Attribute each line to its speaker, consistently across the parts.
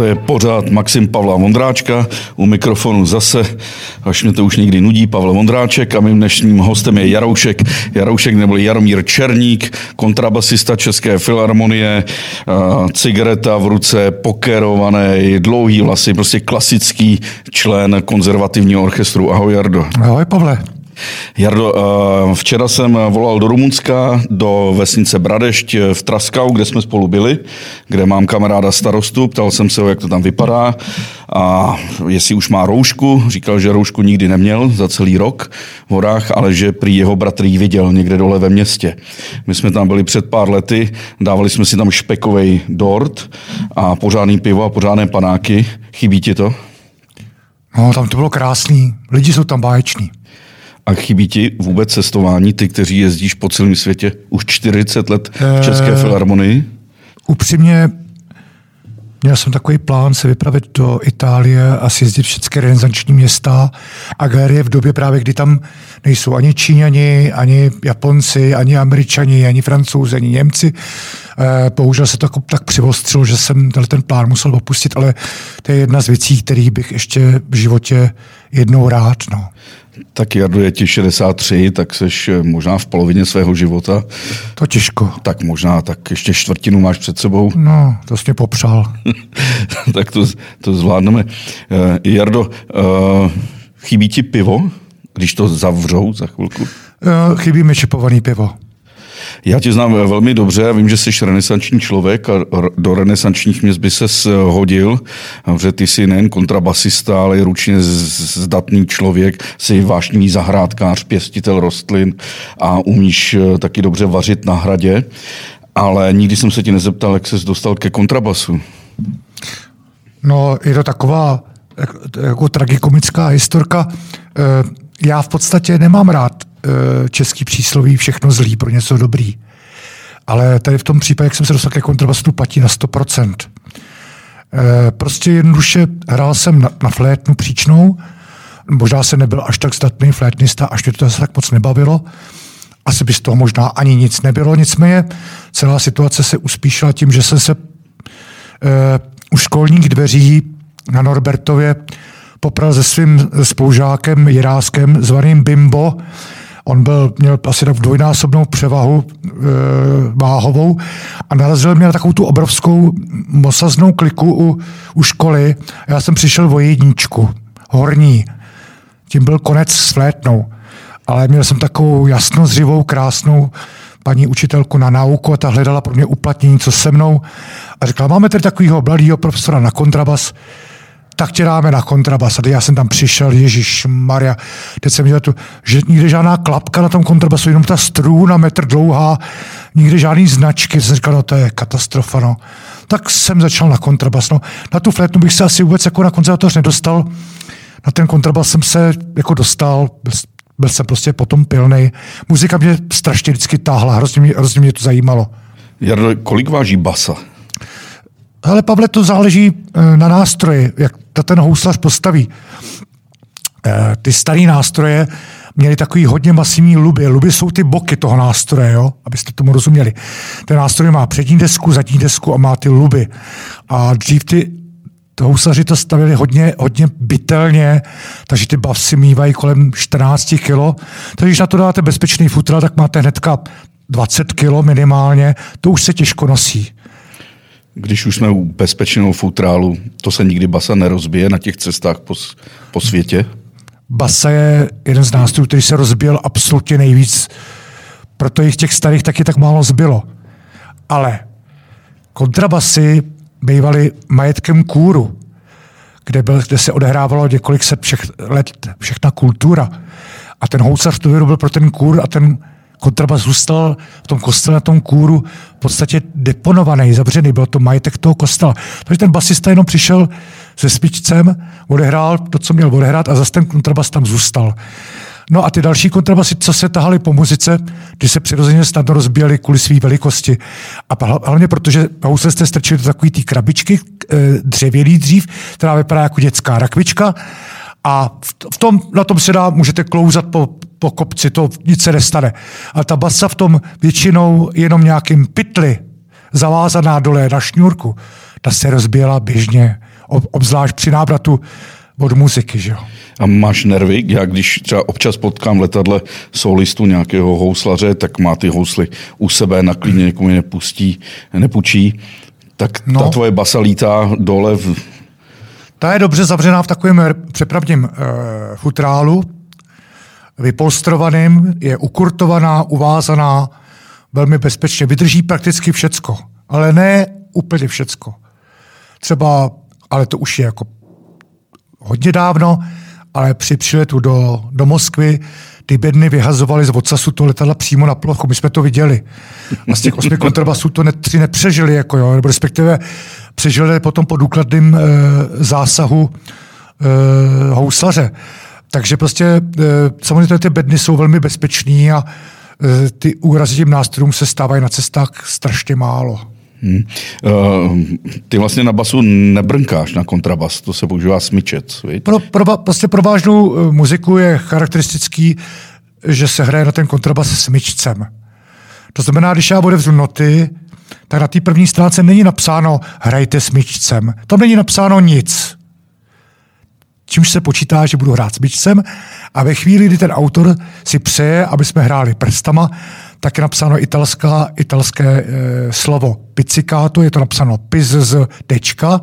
Speaker 1: To je pořád Maxim Pavla Vondráčka, u mikrofonu zase, až mě to už někdy nudí, Pavel Vondráček a mým dnešním hostem je Jaroušek. Jaroušek nebo Jaromír Černík, kontrabasista České filharmonie, cigareta v ruce, pokerovaný, dlouhý vlasy, prostě klasický člen konzervativního orchestru. Ahoj Jardo.
Speaker 2: Ahoj Pavle.
Speaker 1: Jardo, eh, včera jsem volal do Rumunska, do vesnice Bradešť v Traskau, kde jsme spolu byli, kde mám kamaráda starostu, ptal jsem se ho, jak to tam vypadá a jestli už má roušku. Říkal, že roušku nikdy neměl za celý rok v horách, ale že prý jeho bratr ji viděl někde dole ve městě. My jsme tam byli před pár lety, dávali jsme si tam špekový dort a pořádný pivo a pořádné panáky. Chybí ti to?
Speaker 2: No, tam to bylo krásný. Lidi jsou tam báječní.
Speaker 1: A chybí ti vůbec cestování, ty, kteří jezdíš po celém světě už 40 let v České filharmonii?
Speaker 2: Upřímně, měl jsem takový plán se vypravit do Itálie a sjezdit všechny renesanční města a galerie v době právě, kdy tam nejsou ani Číňani, ani Japonci, ani Američani, ani Francouzi, ani Němci. Eh, bohužel se to tak, tak přivostřilo, že jsem ten plán musel opustit, ale to je jedna z věcí, kterých bych ještě v životě jednou rád. No.
Speaker 1: Tak Jardo, je ti 63, tak seš eh, možná v polovině svého života.
Speaker 2: To těžko.
Speaker 1: Tak možná, tak ještě čtvrtinu máš před sebou.
Speaker 2: No, to jsi mě popřál.
Speaker 1: tak to, to zvládneme. Uh, Jardo, uh, chybí ti pivo, když to zavřou za chvilku?
Speaker 2: Uh, chybí mi čepovaný pivo.
Speaker 1: Já tě znám velmi dobře a vím, že jsi renesanční člověk a do renesančních měst by se hodil, že ty jsi nejen kontrabasista, ale i ručně zdatný člověk, jsi vášnivý zahrádkář, pěstitel rostlin a umíš eh, taky dobře vařit na hradě, ale nikdy jsem se ti nezeptal, jak ses dostal ke kontrabasu.
Speaker 2: No, je to taková jako, tragikomická historka. Eh, já v podstatě nemám rád Eh, český přísloví všechno zlý pro něco dobrý. Ale tady v tom případě, jak jsem se dostal ke kontrabasu, platí na 100%. Eh, prostě jednoduše hrál jsem na, na flétnu příčnou, možná se nebyl až tak zdatný flétnista, až mě to zase tak moc nebavilo. Asi by z toho možná ani nic nebylo. Nicméně celá situace se uspíšila tím, že jsem se uh, u školních dveří na Norbertově popral se svým spolužákem Jiráskem zvaným Bimbo, On byl, měl asi tak dvojnásobnou převahu e, váhovou a narazil mě na takovou tu obrovskou mosaznou kliku u, u školy. Já jsem přišel o jedničku, horní. Tím byl konec s flétnou. Ale měl jsem takovou jasnozřivou, krásnou paní učitelku na nauku a ta hledala pro mě uplatnění, co se mnou. A říkala, máme tady takového mladého profesora na kontrabas, tak tě dáme na kontrabas. A já jsem tam přišel, Ježíš Maria, teď jsem viděl tu, že nikde žádná klapka na tom kontrabasu, jenom ta struna metr dlouhá, nikde žádný značky. Jsem říkal, no to je katastrofa, no. Tak jsem začal na kontrabas. No. Na tu flétnu bych se asi vůbec jako na konzervatoř nedostal. Na ten kontrabas jsem se jako dostal, byl, jsem prostě potom pilnej. Muzika mě strašně vždycky táhla, hrozně mě, hrozně mě to zajímalo.
Speaker 1: Jardo, kolik váží basa?
Speaker 2: Ale Pavle, to záleží eh, na nástroji, jak to ten houslař postaví. Eh, ty staré nástroje měly takový hodně masivní luby. Luby jsou ty boky toho nástroje, jo? abyste tomu rozuměli. Ten nástroj má přední desku, zadní desku a má ty luby. A dřív ty housaři to stavili hodně, hodně bytelně, takže ty basy mývají kolem 14 kg. Takže když na to dáte bezpečný futra, tak máte hnedka 20 kg minimálně, to už se těžko nosí.
Speaker 1: Když už jsme u bezpečného futrálu, to se nikdy basa nerozbije na těch cestách po, po světě?
Speaker 2: Basa je jeden z nástrojů, který se rozbil absolutně nejvíc, proto jich těch starých taky tak málo zbylo. Ale kontrabasy bývaly majetkem kůru, kde, byl, kde se odehrávalo několik set všech, let všechna kultura. A ten housař to vyrobil pro ten kůr a ten kontrabas zůstal v tom kostele na tom kůru v podstatě deponovaný, zavřený, byl to majetek toho kostela. Takže ten basista jenom přišel se spičcem, odehrál to, co měl odehrát a zase ten kontrabas tam zůstal. No a ty další kontrabasy, co se tahali po muzice, ty se přirozeně snadno rozbíjely kvůli své velikosti. A hlavně protože housle jste strčili do takové té krabičky, eh, dřevěný dřív, která vypadá jako dětská rakvička a v tom, na tom se dá, můžete klouzat po, po kopci, to nic se nestane. A ta basa v tom většinou jenom nějakým pytli zavázaná dole na šňůrku, ta se rozběla běžně obzvlášť při návratu od muziky. Že jo.
Speaker 1: A máš nervy? Já když třeba občas potkám v letadle solistu nějakého houslaře, tak má ty hously u sebe, na klíně někomu nepustí, nepůjčí. Tak no. ta tvoje basa lítá dole v...
Speaker 2: Ta je dobře zavřená v takovém přepravním e, futrálu, vypolstrovaným, je ukurtovaná, uvázaná, velmi bezpečně, vydrží prakticky všecko, ale ne úplně všecko. Třeba, ale to už je jako hodně dávno, ale při přiletu do, do Moskvy ty bedny vyhazovali z odsasu to letadla přímo na plochu. My jsme to viděli. A z těch osmi kontrabasů to ne, tři nepřežili, jako jo, nebo respektive přežili potom po důkladným e, zásahu e, houslaře. Takže prostě e, samozřejmě ty bedny jsou velmi bezpečný a e, ty úrazy tím nástrojům se stávají na cestách strašně málo. Hmm.
Speaker 1: Uh, ty vlastně na basu nebrnkáš na kontrabas, to se používá smyčec.
Speaker 2: Pro, pro, prostě pro vážnou eh, muziku je charakteristický, že se hraje na ten kontrabas smyčcem. To znamená, když já odevřu noty, tak na té první stránce není napsáno hrajte smyčcem. Tam není napsáno nic. Čímž se počítá, že budu hrát smyčcem a ve chvíli, kdy ten autor si přeje, aby jsme hráli prstama, tak je napsáno italská, italské e, slovo pizzicato, je to napsáno pizz tečka,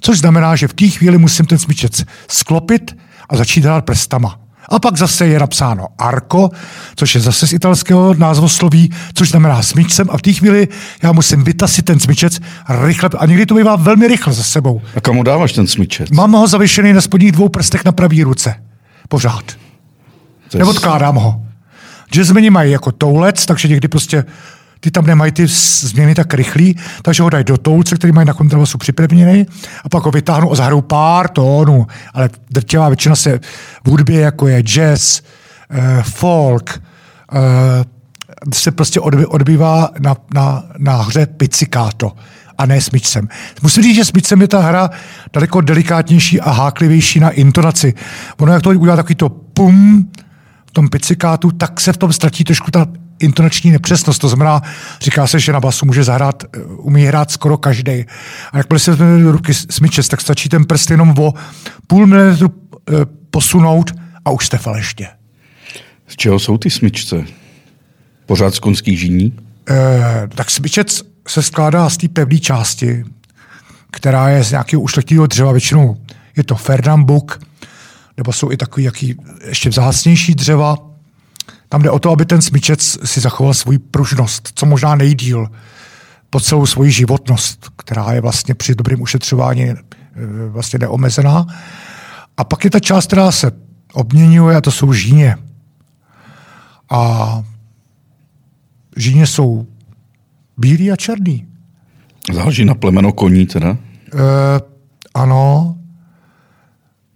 Speaker 2: což znamená, že v té chvíli musím ten smyčec sklopit a začít hrát prstama. A pak zase je napsáno arko, což je zase z italského názvosloví, což znamená smyčcem. A v té chvíli já musím vytasit ten smyčec rychle. A někdy to bývá velmi rychle za sebou.
Speaker 1: A kam dáváš ten smyčec?
Speaker 2: Mám ho zavěšený na spodních dvou prstech na pravý ruce. Pořád. Neodkládám ho. Jazzmeni mají jako toulec, takže někdy prostě ty tam nemají ty změny tak rychlý, takže ho dají do toulce, který mají na kontrabasu připravněný a pak ho vytáhnou a zahrajou pár tónů. Ale drtivá většina se v hudbě, jako je jazz, uh, folk, uh, se prostě odbývá na, na, na hře pizzicato a ne smyčcem. Musím říct, že smyčcem je ta hra daleko delikátnější a háklivější na intonaci. Ono, jak to udělá takový to pum, v tom pizzikátu, tak se v tom ztratí trošku ta intonační nepřesnost. To znamená, říká se, že na basu může zahrát, eh, umí hrát skoro každý. A jakmile se do ruky smyčec, tak stačí ten prst jenom o půl milimetru eh, posunout a už jste faleště.
Speaker 1: Z čeho jsou ty smyčce? Pořád z konských žíní?
Speaker 2: E, tak smyčec se skládá z té pevné části, která je z nějakého ušlechtilého dřeva, většinou je to Fernambuk, nebo jsou i takový jaký ještě vzácnější dřeva. Tam jde o to, aby ten smyčec si zachoval svou pružnost, co možná nejdíl po celou svoji životnost, která je vlastně při dobrém ušetřování eh, vlastně neomezená. A pak je ta část, která se obměňuje, a to jsou žíně. A žíně jsou bílý a černý.
Speaker 1: Záleží na plemeno koní teda? E,
Speaker 2: ano,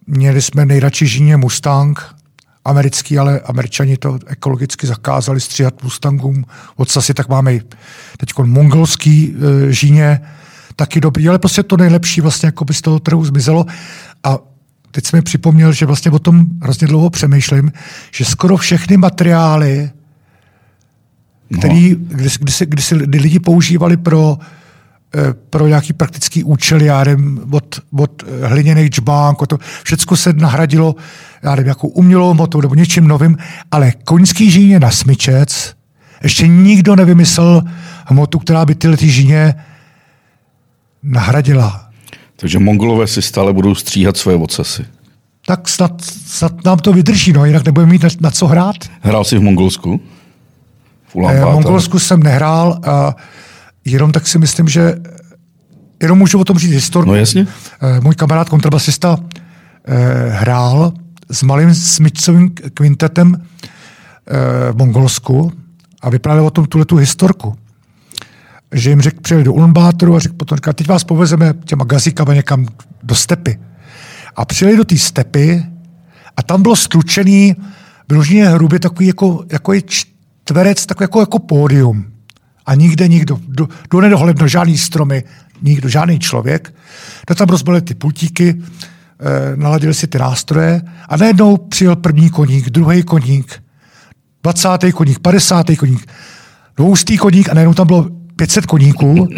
Speaker 2: Měli jsme nejradši žíně Mustang, americký, ale američani to ekologicky zakázali stříhat Mustangům. Odsasy tak máme teď mongolský e, žíně, taky dobrý, ale prostě to nejlepší vlastně jako by z toho trhu zmizelo. A teď jsem mi připomněl, že vlastně o tom hrozně dlouho přemýšlím, že skoro všechny materiály, no. který, kdy, kdy, se, kdy, se, kdy lidi používali pro Eh, pro nějaký praktický účel, já nevím, od, od hliněných džbánk, to všechno se nahradilo, já nevím, jako umělou hmotou nebo něčím novým, ale koňský žíně na smyčec, ještě nikdo nevymyslel hmotu, která by tyhle ty žíně nahradila.
Speaker 1: Takže mongolové si stále budou stříhat svoje ocasy.
Speaker 2: Tak snad, snad nám to vydrží, no, jinak nebudeme mít na, na co hrát.
Speaker 1: Hrál jsi v Mongolsku?
Speaker 2: V eh, Mongolsku jsem nehrál. Uh, Jenom tak si myslím, že jenom můžu o tom říct historku.
Speaker 1: No jasně.
Speaker 2: Eh, můj kamarád kontrabasista eh, hrál s malým smyčcovým kvintetem eh, v Mongolsku a vyprávěl o tom tuhle tu historku. Že jim řekl, přijeli do Ulaanbátoru a řekl potom, říká, teď vás povezeme těma gazíkama někam do stepy. A přijeli do té stepy a tam bylo stlučený vyloženě hrubě takový jako, jako je čtverec, takový jako, jako pódium a nikde nikdo, do, do nedohledno žádný stromy, nikdo, žádný člověk. Do tam rozbili ty pultíky, eh, naladili si ty nástroje a najednou přijel první koník, druhý koník, 20. koník, 50. koník, dvoustý koník a najednou tam bylo 500 koníků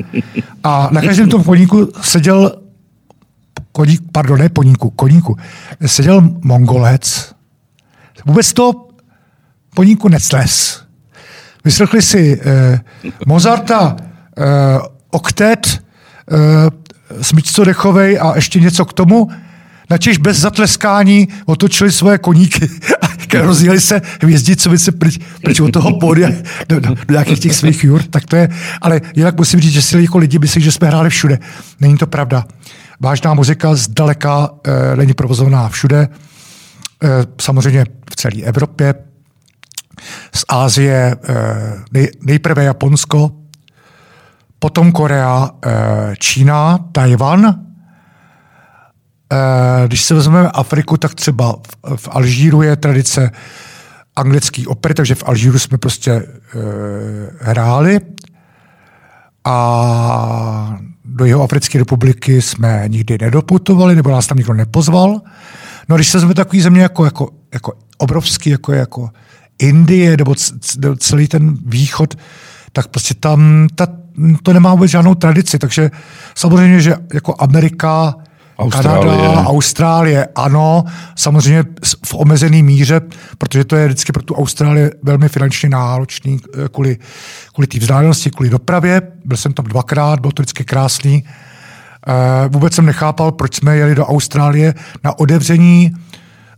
Speaker 2: a na každém tom koníku seděl koník, pardon, ne poníku, koníku, seděl mongolec, vůbec to poníku necles. Vyslechli si eh, Mozarta, eh, oktet, eh, smyčco dechovej a ještě něco k tomu, načež bez zatleskání otočili svoje koníky a rozjeli se hvězdicovice pryč, pryč od toho pódia do, do, do, nějakých těch svých jur, tak to je, ale jinak musím říct, že si jako lidi myslí, že jsme hráli všude. Není to pravda. Vážná muzika zdaleka e, není provozovaná všude, e, samozřejmě v celé Evropě, z Ázie e, nej, nejprve Japonsko, potom Korea, e, Čína, Tajvan, Eh, když se vezmeme Afriku, tak třeba v Alžíru je tradice anglický opery, takže v Alžíru jsme prostě e, hráli a do jeho Africké republiky jsme nikdy nedoputovali, nebo nás tam nikdo nepozval. No když se vezmeme takový země jako, jako, jako obrovský, jako, jako Indie, nebo celý ten východ, tak prostě tam ta, to nemá vůbec žádnou tradici. Takže samozřejmě, že jako Amerika Austrálie. Kanada, Austrálie, ano, samozřejmě v omezený míře, protože to je vždycky pro tu Austrálii velmi finančně náročný eh, kvůli, kvůli té vzdálenosti, kvůli dopravě. Byl jsem tam dvakrát, bylo to vždycky krásný. Eh, vůbec jsem nechápal, proč jsme jeli do Austrálie na otevření,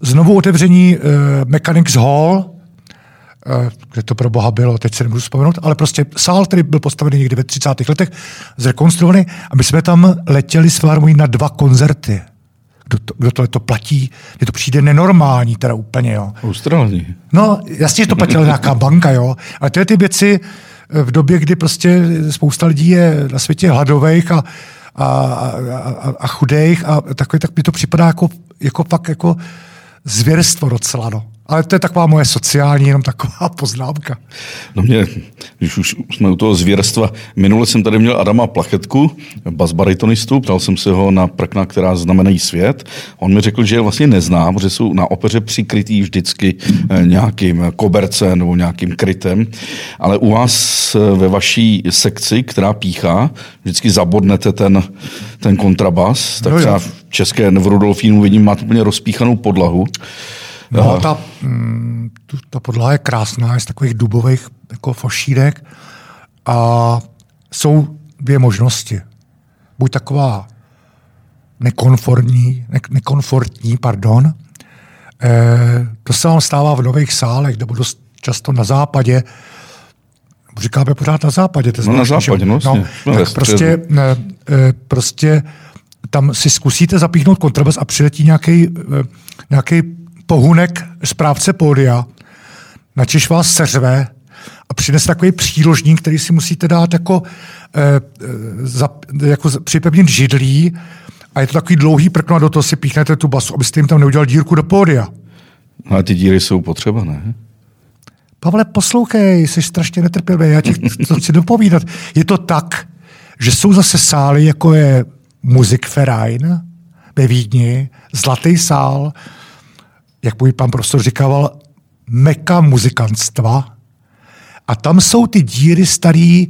Speaker 2: znovu otevření eh, Mechanics Hall, kde to pro boha bylo, teď se nemůžu vzpomenout, ale prostě sál, který byl postavený někdy ve 30. letech, zrekonstruovaný a my jsme tam letěli s Filharmonií na dva koncerty. Kdo, to, kdo tohle to platí, je to přijde nenormální, teda úplně, jo.
Speaker 1: Austrální.
Speaker 2: No, jasně, že to platila nějaká banka, jo, ale tyhle ty věci eh, v době, kdy prostě spousta lidí je na světě hladových a, a, a, a chudejch a takový, tak mi to připadá jako, jako fakt jako zvěrstvo docela, no. Ale to je taková moje sociální, jenom taková poznámka.
Speaker 1: No mě, když už jsme u toho zvěrstva, minule jsem tady měl Adama Plachetku, basbaritonistu, ptal jsem se ho na prkna, která znamenají svět. On mi řekl, že je vlastně nezná, protože jsou na opeře přikrytý vždycky eh, nějakým kobercem nebo nějakým krytem, ale u vás eh, ve vaší sekci, která píchá, vždycky zabodnete ten, ten kontrabas, tak no třeba v české v Rudolfínu vidím, máte úplně rozpíchanou podlahu.
Speaker 2: No, ta, mm, ta podlaha je krásná, je z takových dubových jako fošídek a jsou dvě možnosti. Buď taková nekonformní, ne, nekonfortní, pardon, e, to se vám stává v nových sálech, nebo dost často na západě, říkáme pořád na západě. To
Speaker 1: no na západě, no, no,
Speaker 2: no tak prostě, e, prostě tam si zkusíte zapíchnout kontrabas a přiletí nějaký, nějaký pohunek správce pódia, načež vás seřve a přines takový příložník, který si musíte dát jako, eh, za, jako připevnit židlí a je to takový dlouhý prkno a do toho si píchnete tu basu, abyste jim tam neudělal dírku do pódia.
Speaker 1: No a ty díry jsou potřeba, ne?
Speaker 2: Pavle, poslouchej, jsi strašně netrpělivý, já ti to chci dopovídat. Je to tak, že jsou zase sály, jako je Musikverein ve Vídni, Zlatý sál, jak můj pan profesor říkával, meka muzikantstva. A tam jsou ty díry starý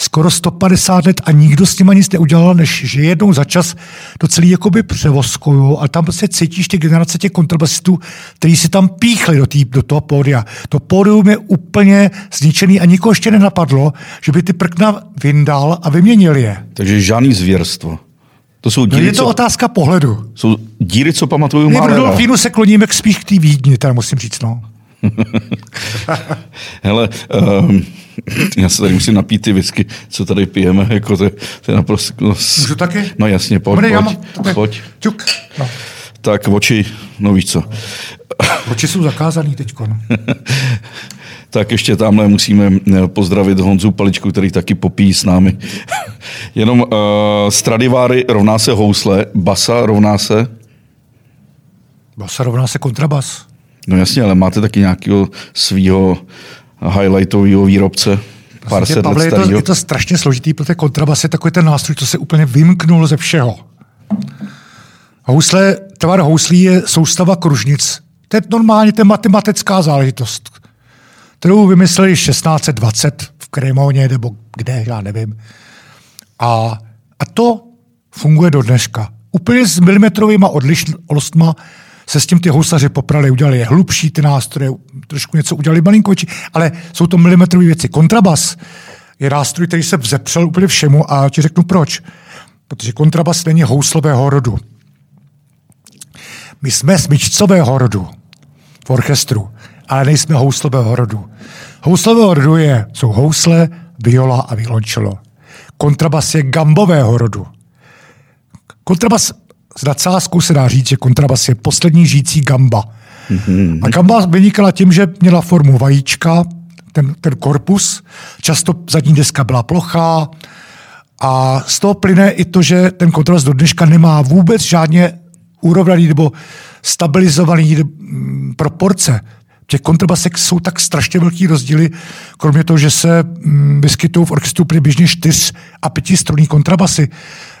Speaker 2: skoro 150 let a nikdo s nimi nic neudělal, než že jednou za čas to celý jakoby převoskuju a tam se cítíš ty generace těch kontrabasistů, kteří si tam píchli do, tý, do toho pódia. To pódium je úplně zničený a nikoho ještě nenapadlo, že by ty prkna vyndal a vyměnil je.
Speaker 1: Takže žádný zvěrstvo. To jsou díry,
Speaker 2: no je to co, otázka pohledu.
Speaker 1: Jsou díry, co pamatuju
Speaker 2: My v Rudolfínu se kloníme k spíš k té Vídni, teda musím říct, no.
Speaker 1: Hele, um, já se tady musím napít ty whisky, co tady pijeme, jako to, to je naprosto... No,
Speaker 2: Můžu taky?
Speaker 1: No jasně, pojď,
Speaker 2: Bude,
Speaker 1: pojď,
Speaker 2: mám,
Speaker 1: pojď.
Speaker 2: Ťuk. No.
Speaker 1: Tak oči, no víš co.
Speaker 2: Oči jsou zakázaný teď. No.
Speaker 1: tak ještě tamhle musíme eh, pozdravit Honzu Paličku, který taky popíjí s námi. Jenom uh, Stradivary rovná se housle, basa rovná se?
Speaker 2: Basa rovná se kontrabas.
Speaker 1: No jasně, ale máte taky nějakého svého highlightového výrobce?
Speaker 2: Pár set Pavle, je to, je to strašně složitý, protože kontrabas je takový ten nástroj, co se úplně vymknul ze všeho. Housle, tvar houslí je soustava kružnic. To je normálně to je matematická záležitost kterou vymysleli 1620 v Kremoně nebo kde, já nevím. A, a to funguje do dneška. Úplně s milimetrovými odlišnostma se s tím ty housaři poprali, udělali je hlubší ty nástroje, trošku něco udělali malinko, ale jsou to milimetrové věci. Kontrabas je nástroj, který se vzepřel úplně všemu a ti řeknu proč. Protože kontrabas není houslového rodu. My jsme smyčcového rodu v orchestru, ale nejsme houslového rodu. Houslového rodu je, jsou housle, viola a violončelo. Kontrabas je gambového rodu. Kontrabas s nadsázkou se dá říct, že kontrabas je poslední žijící gamba. Mm-hmm. A gamba vynikala tím, že měla formu vajíčka, ten, ten korpus, často zadní deska byla plochá a z toho plyne i to, že ten kontrabas do dneška nemá vůbec žádně urovnaný nebo stabilizovaný mm, proporce. Těch kontrabasek jsou tak strašně velký rozdíly, kromě toho, že se mm, vyskytují v orchestru běžně čtyř a pětistrunný kontrabasy,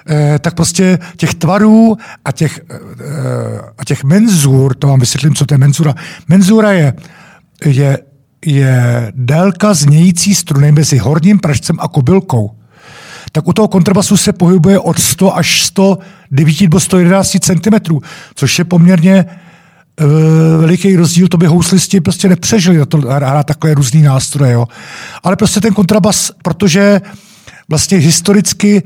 Speaker 2: eh, tak prostě těch tvarů a těch, eh, a těch menzur, to vám vysvětlím, co to je menzura. Menzura je, je, je délka znějící struny mezi horním pražcem a kobylkou tak u toho kontrabasu se pohybuje od 100 až 109 nebo 111 cm, což je poměrně veliký rozdíl, to by houslisti prostě nepřežili na to hrát takové různý nástroje. Jo. Ale prostě ten kontrabas, protože vlastně historicky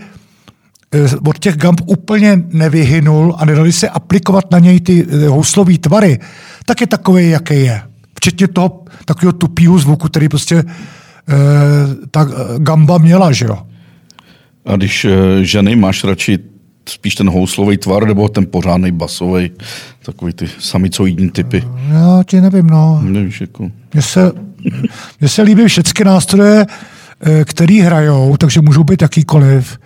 Speaker 2: uh, od těch gamb úplně nevyhynul a nedali se aplikovat na něj ty uh, houslové tvary, tak je takový, jaký je. Včetně toho takového tupého zvuku, který prostě ta gamba měla, že jo.
Speaker 1: A když eh, ženy máš radši spíš ten houslový tvar nebo ten pořádný basový, takový ty samicoidní typy?
Speaker 2: Já ti nevím, no.
Speaker 1: Nevíš, jako...
Speaker 2: Mně se, mně se líbí všechny nástroje, eh, který hrajou, takže můžou být jakýkoliv.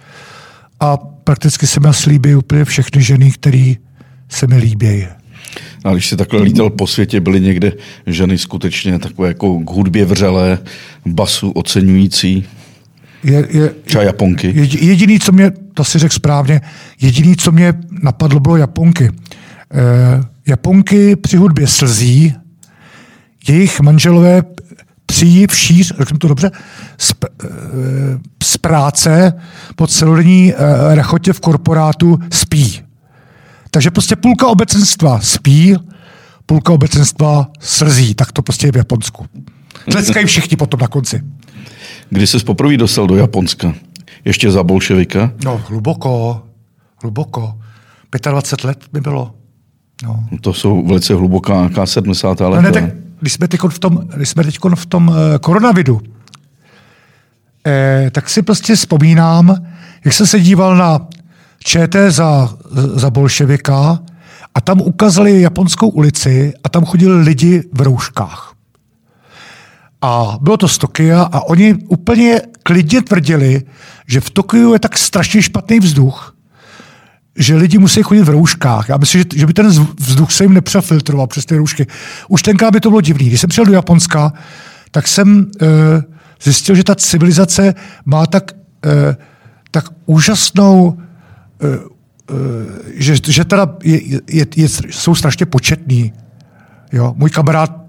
Speaker 2: A prakticky se mi líbí úplně všechny ženy, které se mi líbí.
Speaker 1: A když jsi takhle lítal po světě, byly někde ženy skutečně takové jako k hudbě vřelé, basu oceňující?
Speaker 2: Je, je,
Speaker 1: Třeba Japonky.
Speaker 2: Je, jediný, co mě, to si řekl správně, jediný, co mě napadlo, bylo Japonky. E, Japonky při hudbě slzí, jejich manželové přijí v šíř, řeknu to dobře, z, e, z práce po celodenní e, rachotě v korporátu spí. Takže prostě půlka obecenstva spí, půlka obecenstva slzí. Tak to prostě je v Japonsku. Tleskají všichni potom na konci.
Speaker 1: Kdy jsi poprvé dostal do Japonska? Ještě za bolševika?
Speaker 2: No, hluboko, hluboko. 25 let by bylo. No.
Speaker 1: To jsou velice hluboká, nějaká 70. let.
Speaker 2: No ne, tak když jsme teď v tom, když jsme teď v tom eh, koronavidu, eh, tak si prostě vzpomínám, jak jsem se díval na ČT za, za bolševika a tam ukázali japonskou ulici a tam chodili lidi v rouškách. A bylo to z Tokia a oni úplně klidně tvrdili, že v Tokiu je tak strašně špatný vzduch, že lidi musí chodit v rouškách. Já myslím, že, že by ten vzduch se jim nepřefiltroval přes ty roušky. Už tenkrát by to bylo divný. Když jsem přijel do Japonska, tak jsem uh, zjistil, že ta civilizace má tak, uh, tak úžasnou, uh, že, že teda je, je, je, jsou strašně početní. Jo? Můj kamarád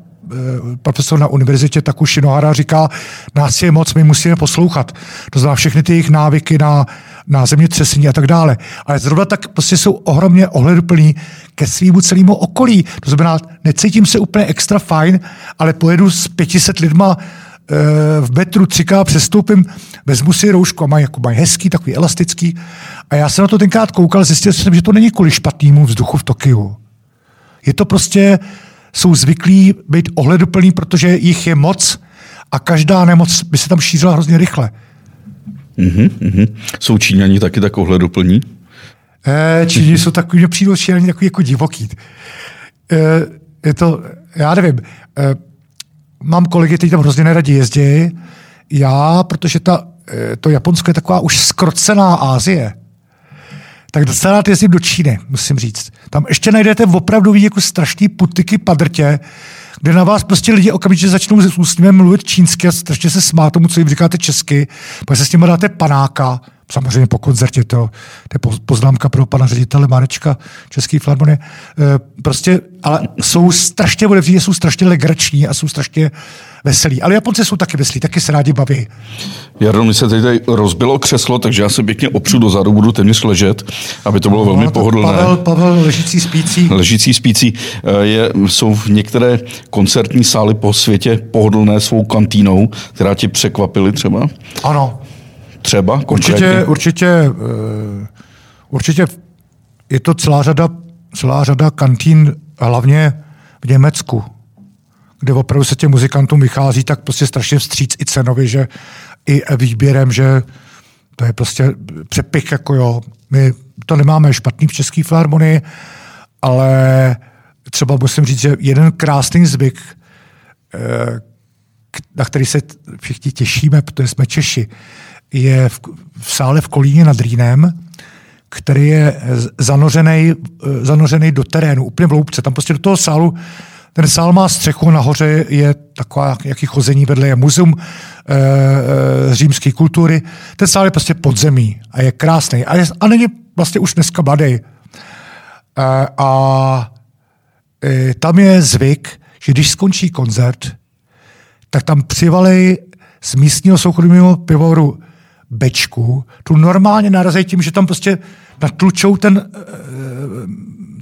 Speaker 2: profesor na univerzitě Taku Shinohara říká, nás je moc, my musíme poslouchat. To znamená všechny ty jejich návyky na, na zemětřesení a tak dále. Ale zrovna tak prostě jsou ohromně ohleduplní ke svýmu celému okolí. To znamená, necítím se úplně extra fajn, ale pojedu s 500 lidma eh, v metru třikrát přestoupím, vezmu si roušku a mají, jako mají hezký, takový elastický. A já jsem na to tenkrát koukal, zjistil jsem, že to není kvůli špatnému vzduchu v Tokiu. Je to prostě jsou zvyklí být ohleduplní, protože jich je moc a každá nemoc by se tam šířila hrozně rychle.
Speaker 1: Mm-hmm, mm-hmm. Jsou Číňani taky tak ohleduplní?
Speaker 2: E, Číňani jsou takový, že přijdou Číňani takový jako divoký. E, je to, já nevím, e, mám kolegy, kteří tam hrozně neradi jezdí. Já, protože ta, to Japonsko je taková už skrocená Ázie, tak docela jezdím do Číny, musím říct. Tam ještě najdete opravdu jako strašný putiky padrtě, kde na vás prostě lidi okamžitě začnou s úsměvem mluvit čínsky a strašně se smát tomu, co jim říkáte česky, pak se s nimi dáte panáka, samozřejmě po koncertě, to, to je poznámka pro pana ředitele Marečka České filharmonie. E, prostě, ale jsou strašně, bude jsou strašně legrační a jsou strašně veselí. Ale Japonci jsou taky veselí, taky se rádi baví.
Speaker 1: Jarno, mi se tady, tady rozbilo křeslo, takže já se pěkně opřu dozadu, budu téměř ležet, aby to bylo no, velmi to pohodlné.
Speaker 2: Pavel, Pavel, ležící spící.
Speaker 1: Ležící spící. Eh, je, jsou v některé koncertní sály po světě pohodlné svou kantínou, která tě překvapily třeba?
Speaker 2: Ano.
Speaker 1: Třeba
Speaker 2: konkrétně? Určitě, určitě, uh, určitě je to celá řada, celá řada kantín, hlavně v Německu kde opravdu se těm muzikantům vychází tak prostě strašně vstříc i cenově, že i výběrem, že to je prostě přepich, jako jo. My to nemáme špatný v České filharmonii, ale třeba musím říct, že jeden krásný zvyk, eh, na který se všichni těšíme, protože jsme Češi, je v, v sále v Kolíně nad Rýnem, který je zanořený, eh, do terénu, úplně v loupce. Tam prostě do toho sálu ten sál má střechu, nahoře je taková jaký chození, vedle je muzeum e, e, římské kultury. Ten sál je prostě podzemí a je krásný. A, je, a není vlastně už dneska mladý. E, a e, tam je zvyk, že když skončí koncert, tak tam přivalej z místního soukromého pivovaru bečku, tu normálně narazí tím, že tam prostě natlučou ten,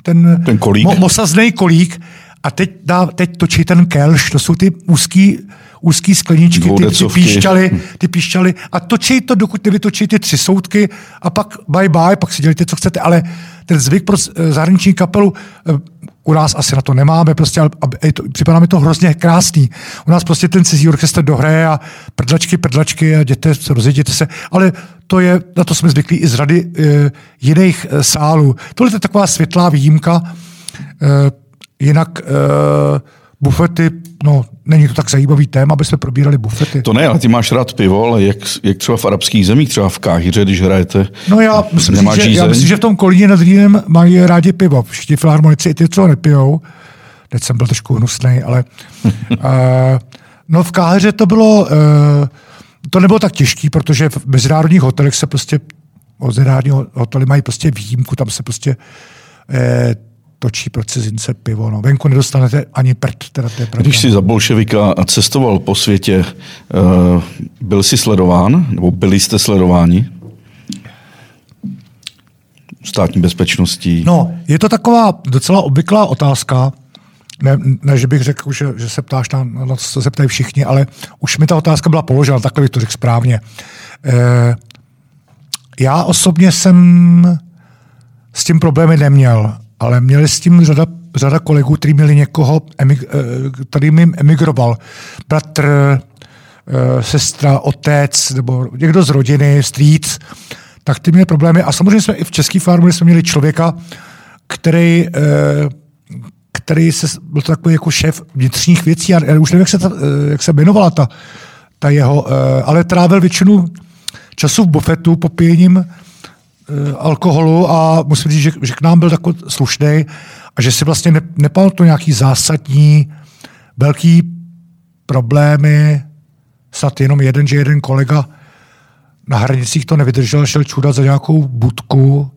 Speaker 2: ten,
Speaker 1: ten kolík. Mo,
Speaker 2: mosazný kolík a teď, dá, teď točí ten kelš, to jsou ty úzký, úzký skleničky, ty, ty, píšťaly, ty píšťaly a točí to, dokud nevytočí ty tři soudky a pak bye bye, pak si dělíte, co chcete, ale ten zvyk pro eh, zahraniční kapelu eh, u nás asi na to nemáme, prostě, ale to, připadá mi to hrozně krásný. U nás prostě ten cizí orchestr dohraje a prdlačky, prdlačky a jděte, rozjeděte se, ale to je, na to jsme zvyklí i z rady e, jiných e, sálů. Tohle je taková světlá výjimka. E, Jinak uh, bufety, no, není to tak zajímavý téma, aby jsme probírali bufety.
Speaker 1: To ne, ale ty máš rád pivo, ale jak, jak třeba v arabských zemích, třeba v Káhyře, když hrajete,
Speaker 2: No já myslím, že, já myslím, že v tom Kolíně nad Rýnem mají rádi pivo. Všichni filharmonici i ty, co nepijou. Teď jsem byl trošku hnusný, ale uh, no v Káhyře to bylo, uh, to nebylo tak těžký, protože v mezinárodních hotelech se prostě mezinárodní hotely mají prostě výjimku, tam se prostě eh, točí pro cizince pivo. No. Venku nedostanete ani prd. Teda to je
Speaker 1: Když jsi za bolševika cestoval po světě, uh, byl jsi sledován, nebo byli jste sledováni? Státní bezpečností?
Speaker 2: No, je to taková docela obvyklá otázka, ne, ne že bych řekl, že, že se ptáš na, na to, co se ptají všichni, ale už mi ta otázka byla položena, takhle bych to řekl správně. E, já osobně jsem s tím problémy neměl ale měli s tím řada, řada kolegů, kteří měli někoho, eh, který jim emigroval. Bratr, eh, sestra, otec, nebo někdo z rodiny, strýc, tak ty měli problémy. A samozřejmě jsme i v České farmě jsme měli člověka, který, eh, který se, byl to takový jako šéf vnitřních věcí, já už nevím, jak se, ta, jak se jmenovala ta, ta jeho, ale trávil většinu času v bufetu popíjením alkoholu a musím říct, že, že k nám byl takový slušný a že si vlastně ne, nepal to nějaký zásadní velký problémy, snad jenom jeden, že jeden kolega na hranicích to nevydržel, šel čudat za nějakou budku,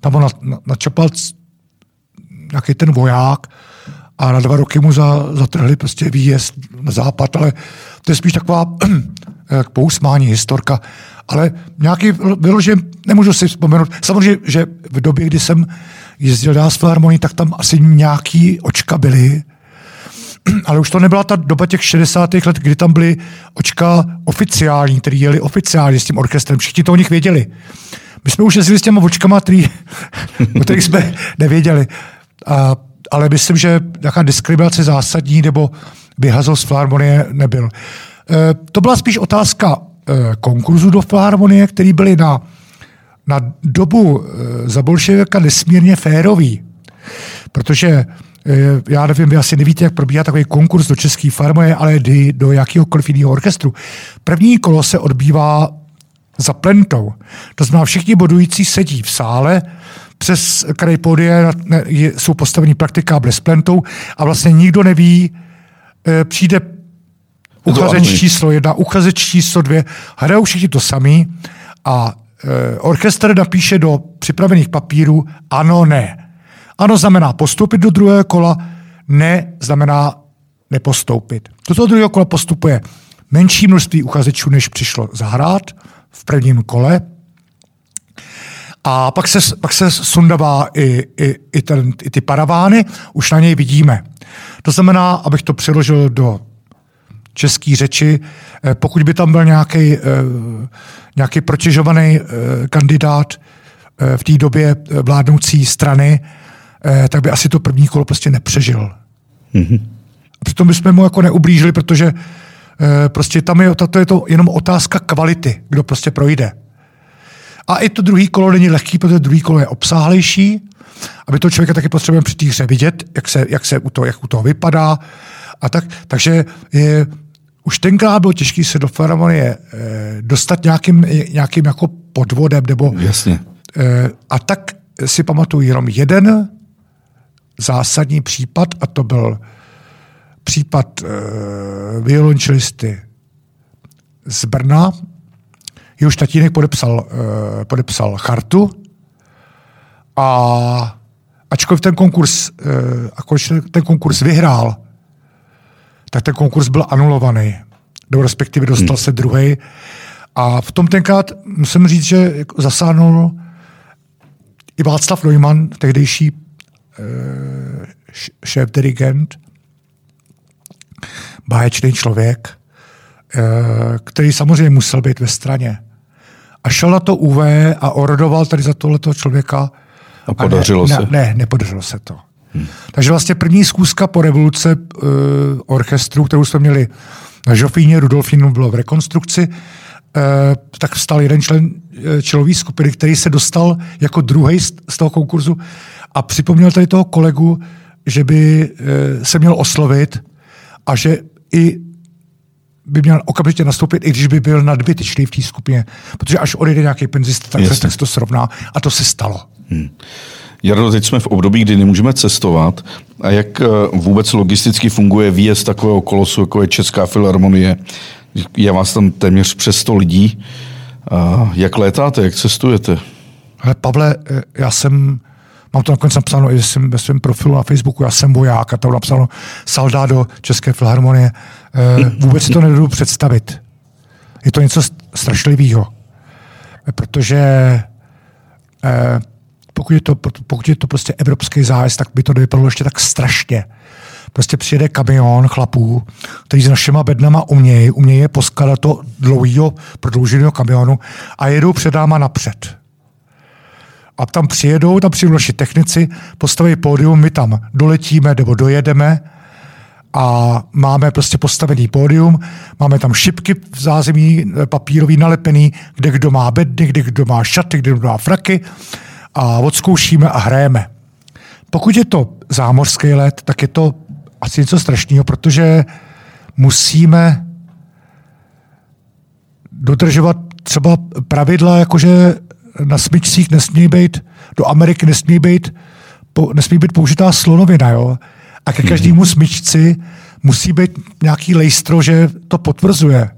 Speaker 2: tam ho na, na, načapal nějaký ten voják a na dva roky mu za, zatrhli prostě výjezd na západ, ale to je spíš taková k pousmání historka ale nějaký vyložen, nemůžu si vzpomenout. Samozřejmě, že v době, kdy jsem jezdil dál z Filharmonii, tak tam asi nějaký očka byly, ale už to nebyla ta doba těch 60. let, kdy tam byly očka oficiální, který jeli oficiálně s tím orchestrem. Všichni to o nich věděli. My jsme už jezdili s těma očkama, který, o kterých jsme nevěděli. A, ale myslím, že nějaká diskriminace zásadní nebo vyhazol z Filharmonie nebyl. E, to byla spíš otázka Eh, konkurzu do Filharmonie, který byly na, na dobu eh, za bolševika nesmírně férový. Protože eh, já nevím, vy asi nevíte, jak probíhá takový konkurs do České farmoje, ale kdy do jakéhokoliv jiného orchestru. První kolo se odbývá za plentou. To znamená, všichni bodující sedí v sále, přes kraj podie jsou postavení praktikáble s plentou a vlastně nikdo neví, přijde uchazeč číslo jedna, uchazeč číslo dvě, hrajou všichni to samý a orchestr napíše do připravených papírů ano, ne. Ano znamená postoupit do druhého kola, ne znamená nepostoupit. Do toho druhého kola postupuje menší množství uchazečů, než přišlo zahrát v prvním kole. A pak se, pak se sundává i, i, i, ten, i ty paravány, už na něj vidíme. To znamená, abych to přeložil do české řeči, eh, pokud by tam byl nějaký, eh, nějaký protěžovaný eh, kandidát v té době vládnoucí strany, tak by asi to první kolo prostě nepřežil. Mm-hmm. A přitom bychom mu jako neublížili, protože prostě tam je, to je to jenom otázka kvality, kdo prostě projde. A i to druhý kolo není lehký, protože druhý kolo je obsáhlejší, aby to člověka taky potřebujeme při té hře vidět, jak se, jak se u toho, jak u toho vypadá. A tak, takže je, už tenkrát bylo těžké se do Filharmonie eh, dostat nějakým, nějakým jako podvodem. Nebo,
Speaker 1: Jasně.
Speaker 2: Eh, a tak si pamatuju jenom jeden zásadní případ, a to byl případ eh, violončelisty z Brna, jehož tatínek podepsal, eh, podepsal chartu a ačkoliv ten konkurs, eh, ačkoliv ten konkurs vyhrál, tak ten konkurs byl anulovaný. Do respektive dostal hmm. se druhý. A v tom tenkrát musím říct, že jako zasáhnul i Václav Neumann, tehdejší eh, šéf dirigent, báječný člověk, eh, který samozřejmě musel být ve straně. A šel na to UV a orodoval tady za tohleto člověka.
Speaker 1: A podařilo
Speaker 2: a
Speaker 1: ne,
Speaker 2: se? Ne, ne, nepodařilo se to. Hmm. Takže vlastně první zkuska po revoluce uh, orchestru, kterou jsme měli na Žofíně, Rudolfínu bylo v rekonstrukci, uh, tak vstal jeden člen uh, čelové skupiny, který se dostal jako druhý z, z toho konkurzu a připomněl tady toho kolegu, že by uh, se měl oslovit a že i by měl okamžitě nastoupit, i když by byl nadbytečný v té skupině. Protože až odejde nějaký penzista, tak se, tak se to srovná. A to se stalo. Hmm.
Speaker 1: Jarno, teď jsme v období, kdy nemůžeme cestovat. A jak eh, vůbec logisticky funguje výjezd takového kolosu, jako je Česká filharmonie? Je vás tam téměř přes 100 lidí. A jak létáte, jak cestujete?
Speaker 2: Ale Pavle, eh, já jsem, mám to nakonec napsáno i jsem ve svém profilu na Facebooku, já jsem voják a tam napsáno saldá do České filharmonie. Eh, vůbec si to nedodu představit. Je to něco strašlivého. Protože pokud je to, pokud je to prostě evropský zájezd, tak by to vypadalo ještě tak strašně. Prostě přijede kamion chlapů, kteří s našima bednama umějí, umějí je poskladat to dlouhého prodlouženého kamionu a jedou před náma napřed. A tam přijedou, tam přijdou naši technici, postaví pódium, my tam doletíme nebo dojedeme a máme prostě postavený pódium, máme tam šipky v zázemí papírový nalepený, kde kdo má bedny, kde kdo má šaty, kde kdo má fraky a odzkoušíme a hrajeme. Pokud je to zámořský let, tak je to asi něco strašného, protože musíme dodržovat třeba pravidla, jakože na smyčcích nesmí být, do Ameriky nesmí být, nesmí být použitá slonovina, jo? A ke každému smyčci musí být nějaký lejstro, že to potvrzuje.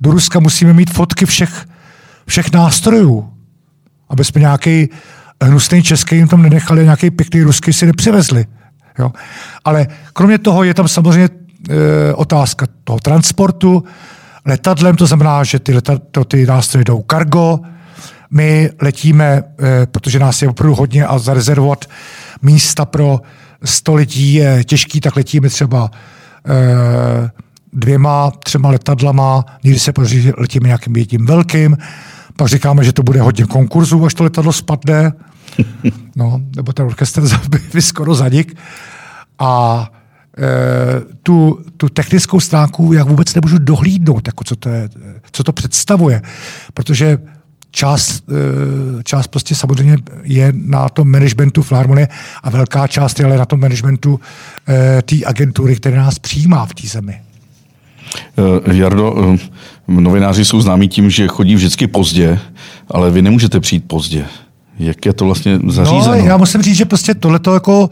Speaker 2: Do Ruska musíme mít fotky všech, všech nástrojů, aby jsme nějaký hnusný český jim tam nenechali, nějaký pěkný ruský si nepřivezli. Jo? Ale kromě toho je tam samozřejmě e, otázka toho transportu letadlem, to znamená, že ty, leta, to, ty nástroje jdou kargo, my letíme, e, protože nás je opravdu hodně a zarezervovat místa pro 100 lidí je těžký, tak letíme třeba e, dvěma, třema letadlama, někdy se podaří, letíme nějakým jedním velkým, pak říkáme, že to bude hodně konkurzů, až to letadlo spadne, no, nebo ten orchestr by skoro zanik. A e, tu, tu technickou stránku jak vůbec nemůžu dohlídnout, jako co, to je, co to představuje. Protože část, e, část prostě samozřejmě je na tom managementu Filharmonie a velká část je ale na tom managementu e, té agentury, která nás přijímá v té zemi.
Speaker 1: Uh, Jardo, uh, novináři jsou známí tím, že chodí vždycky pozdě, ale vy nemůžete přijít pozdě. Jak je to vlastně zařízeno?
Speaker 2: No, já musím říct, že prostě tohleto jako uh,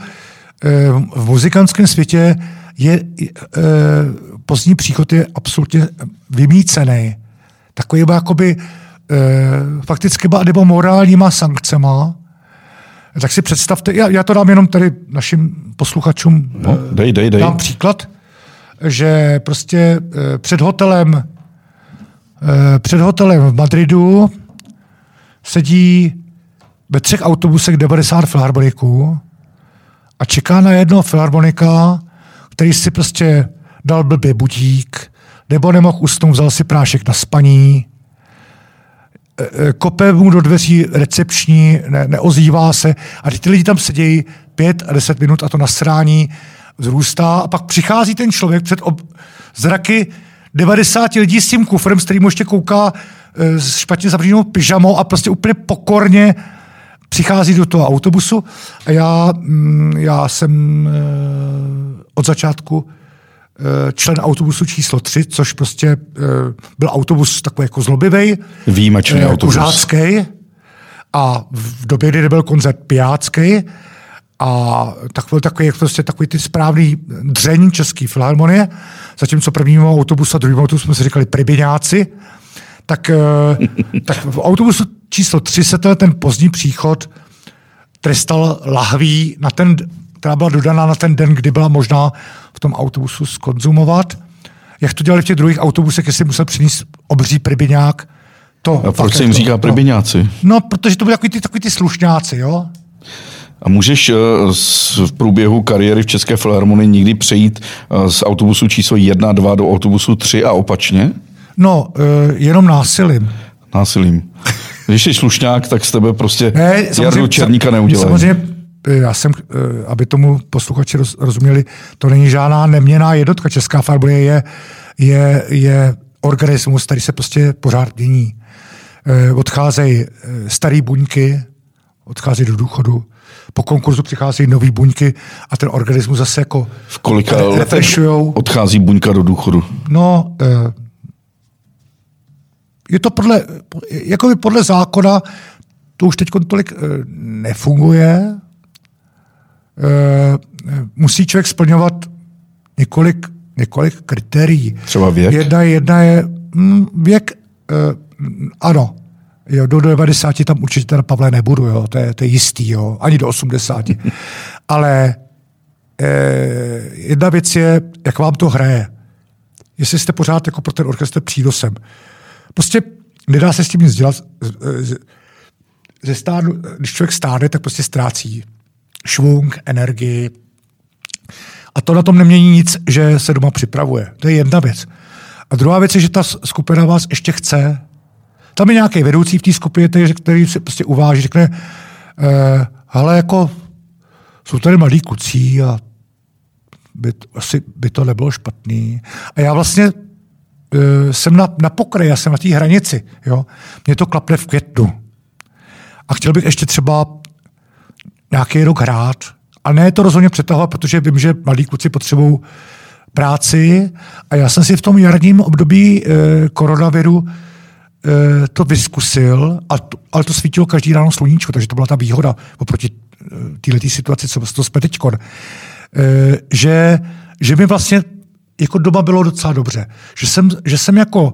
Speaker 2: v muzikantském světě je pozdní příchod je absolutně vymícený. Takový jakoby uh, fakticky nebo morálníma sankcema, tak si představte, já, já to dám jenom tady našim posluchačům,
Speaker 1: no, dej, dej, dej.
Speaker 2: dám příklad, že prostě před hotelem před hotelem v Madridu sedí ve třech autobusech 90 filharmoniků a čeká na jednoho filharmonika, který si prostě dal blbě budík, nebo nemohl usnout, vzal si prášek na spaní, e, e, kope mu do dveří recepční, ne, neozývá se. A ty lidi tam sedějí pět a deset minut a to nasrání vzrůstá a pak přichází ten člověk před ob... zraky 90 lidí s tím kufrem, s kterým ještě kouká s špatně zavřenou pyžamou a prostě úplně pokorně přichází do toho autobusu a já, mm, já jsem od začátku Eh, člen autobusu číslo 3, což prostě eh, byl autobus takový jako zlobivý.
Speaker 1: Výjimečný eh, autobus.
Speaker 2: Kuřácký. A v době, kdy byl koncert pijácký, a tak byl takový, jak prostě takový ty správný dřeň České filharmonie, zatímco prvnímu autobusu a druhému autobusu jsme si říkali pribiňáci, tak, tak v autobusu číslo 3 se ten pozdní příchod trestal lahví na ten která byla dodaná na ten den, kdy byla možná v tom autobusu skonzumovat. Jak to dělali v těch druhých autobusech, jestli musel přinést obří pribiňák.
Speaker 1: To, A proč se jim
Speaker 2: to,
Speaker 1: říká pribiňáci?
Speaker 2: No, no, protože to byli takový ty, takový ty slušňáci, jo?
Speaker 1: A můžeš uh, v průběhu kariéry v České filharmonii nikdy přejít uh, z autobusu číslo 1 2 do autobusu 3 a opačně?
Speaker 2: No, uh, jenom násilím.
Speaker 1: Násilím. Když jsi slušňák, tak z tebe prostě ne, Jardu Černíka neudělají.
Speaker 2: Samozřejmě já jsem, eh, aby tomu posluchači rozuměli, to není žádná neměná jednotka. Česká farbolie je, je, je organismus, který se prostě pořád mění. Eh, odcházejí eh, staré buňky, odchází do důchodu, po konkurzu přicházejí nové buňky a ten organismus zase jako
Speaker 1: v kolika letech odchází buňka do důchodu?
Speaker 2: No, je to podle, jako by podle zákona, to už teď tolik nefunguje, Eh, musí člověk splňovat několik, několik kritérií.
Speaker 1: Třeba věk?
Speaker 2: Jedna, jedna je hm, věk, ano, jo, do 90 tam určitě teda Pavle nebudu, jo, to, je, to je jistý, jo, ani do 80. Ale eh, jedna věc je, jak vám to hraje. Jestli jste pořád jako pro ten orchestr přínosem. Prostě nedá se s tím nic dělat. Ze stánu, když člověk stáne, tak prostě ztrácí švung, energii. A to na tom nemění nic, že se doma připravuje. To je jedna věc. A druhá věc je, že ta skupina vás ještě chce. Tam je nějaký vedoucí v té skupině, který se prostě uváží, řekne, eh, ale jako jsou tady mladí kluci a by, asi by to nebylo špatný. A já vlastně eh, jsem na, na pokraji, já jsem na té hranici. Jo? Mně to klapne v květnu. A chtěl bych ještě třeba nějaký rok hrát. A ne to rozhodně přetahovat, protože vím, že mladí kluci potřebují práci a já jsem si v tom jarním období e, koronaviru to vyskusil, a to, ale to svítilo každý ráno sluníčko, takže to byla ta výhoda oproti e, této situaci, co to jsme teď. E, že, že mi vlastně jako doma bylo docela dobře. Že jsem, že jsem jako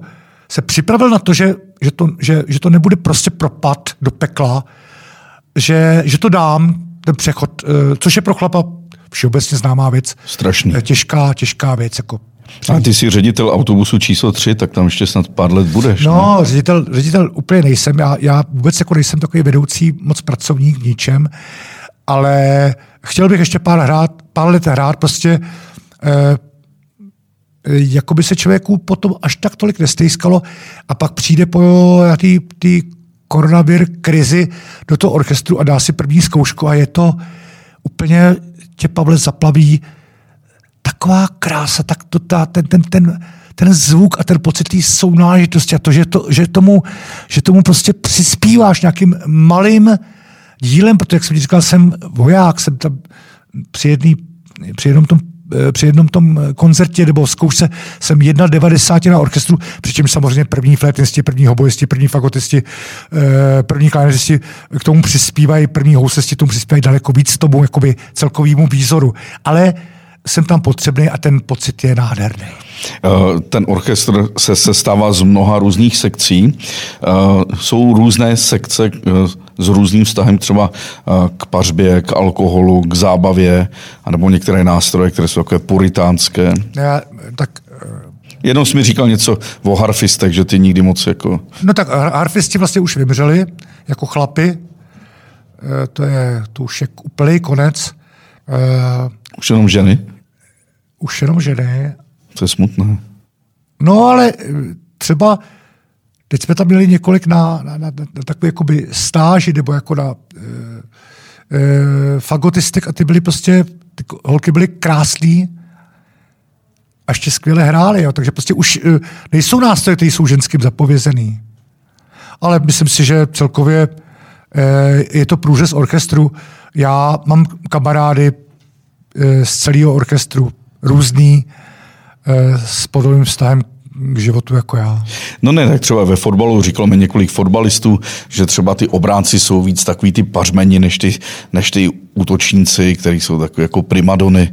Speaker 2: se připravil na to, že, že, to, že, že to nebude prostě propad do pekla, že, že to dám, ten přechod, eh, což je pro chlapa všeobecně známá věc.
Speaker 1: Strašný.
Speaker 2: Eh, těžká, těžká věc. Jako
Speaker 1: a ty jsi ředitel autobusu číslo 3, tak tam ještě snad pár let budeš.
Speaker 2: No, ne? ředitel, ředitel úplně nejsem. Já, já vůbec jako nejsem takový vedoucí moc pracovník v ničem, ale chtěl bych ještě pár, hrát, pár let hrát prostě eh, jako by se člověku potom až tak tolik nestejskalo a pak přijde po té koronavir krizi do toho orchestru a dá si první zkoušku a je to úplně tě, Pavle, zaplaví taková krása, tak to, ta, ten, ten, ten, ten zvuk a ten pocit té sounážitosti a to, že, to, že, tomu, že tomu prostě přispíváš nějakým malým dílem, protože, jak jsem říkal, jsem voják, jsem tam při, jedný, při jednom tom Eh, při jednom tom koncertě nebo zkoušce jsem 1,90 na orchestru, přičemž samozřejmě první flétnisti, první hoboisti, první fagotisti, eh, první klávesisti k tomu přispívají, první houslisti tomu přispívají daleko víc tomu jakoby celkovýmu výzoru. Ale jsem tam potřebný a ten pocit je nádherný.
Speaker 1: Eh, ten orchestr se sestává z mnoha různých sekcí. Eh, jsou různé sekce eh, s různým vztahem třeba k pařbě, k alkoholu, k zábavě, anebo některé nástroje, které jsou takové puritánské.
Speaker 2: Já, tak
Speaker 1: Jenom jsi mi říkal něco o harfistech, že ty nikdy moc jako...
Speaker 2: No tak harfisti vlastně už vymřeli jako chlapy. To je, to už je úplný konec.
Speaker 1: Už jenom ženy?
Speaker 2: Už jenom ženy.
Speaker 1: To je smutné.
Speaker 2: No ale eh, třeba teď jsme tam měli několik na, na, na, na takové jakoby stáži nebo jako na e, e, fagotistek a ty byly prostě, ty holky byly krásný a ještě skvěle hrály, jo. takže prostě už e, nejsou nástroje, které jsou ženským zapovězený. Ale myslím si, že celkově e, je to průřez orchestru. Já mám kamarády e, z celého orchestru, různý, Eh, s podobným vztahem k životu jako já.
Speaker 1: No ne, tak třeba ve fotbalu říkalo mi několik fotbalistů, že třeba ty obránci jsou víc takový ty pařmeni, než ty, než ty útočníci, kteří jsou takové jako primadony.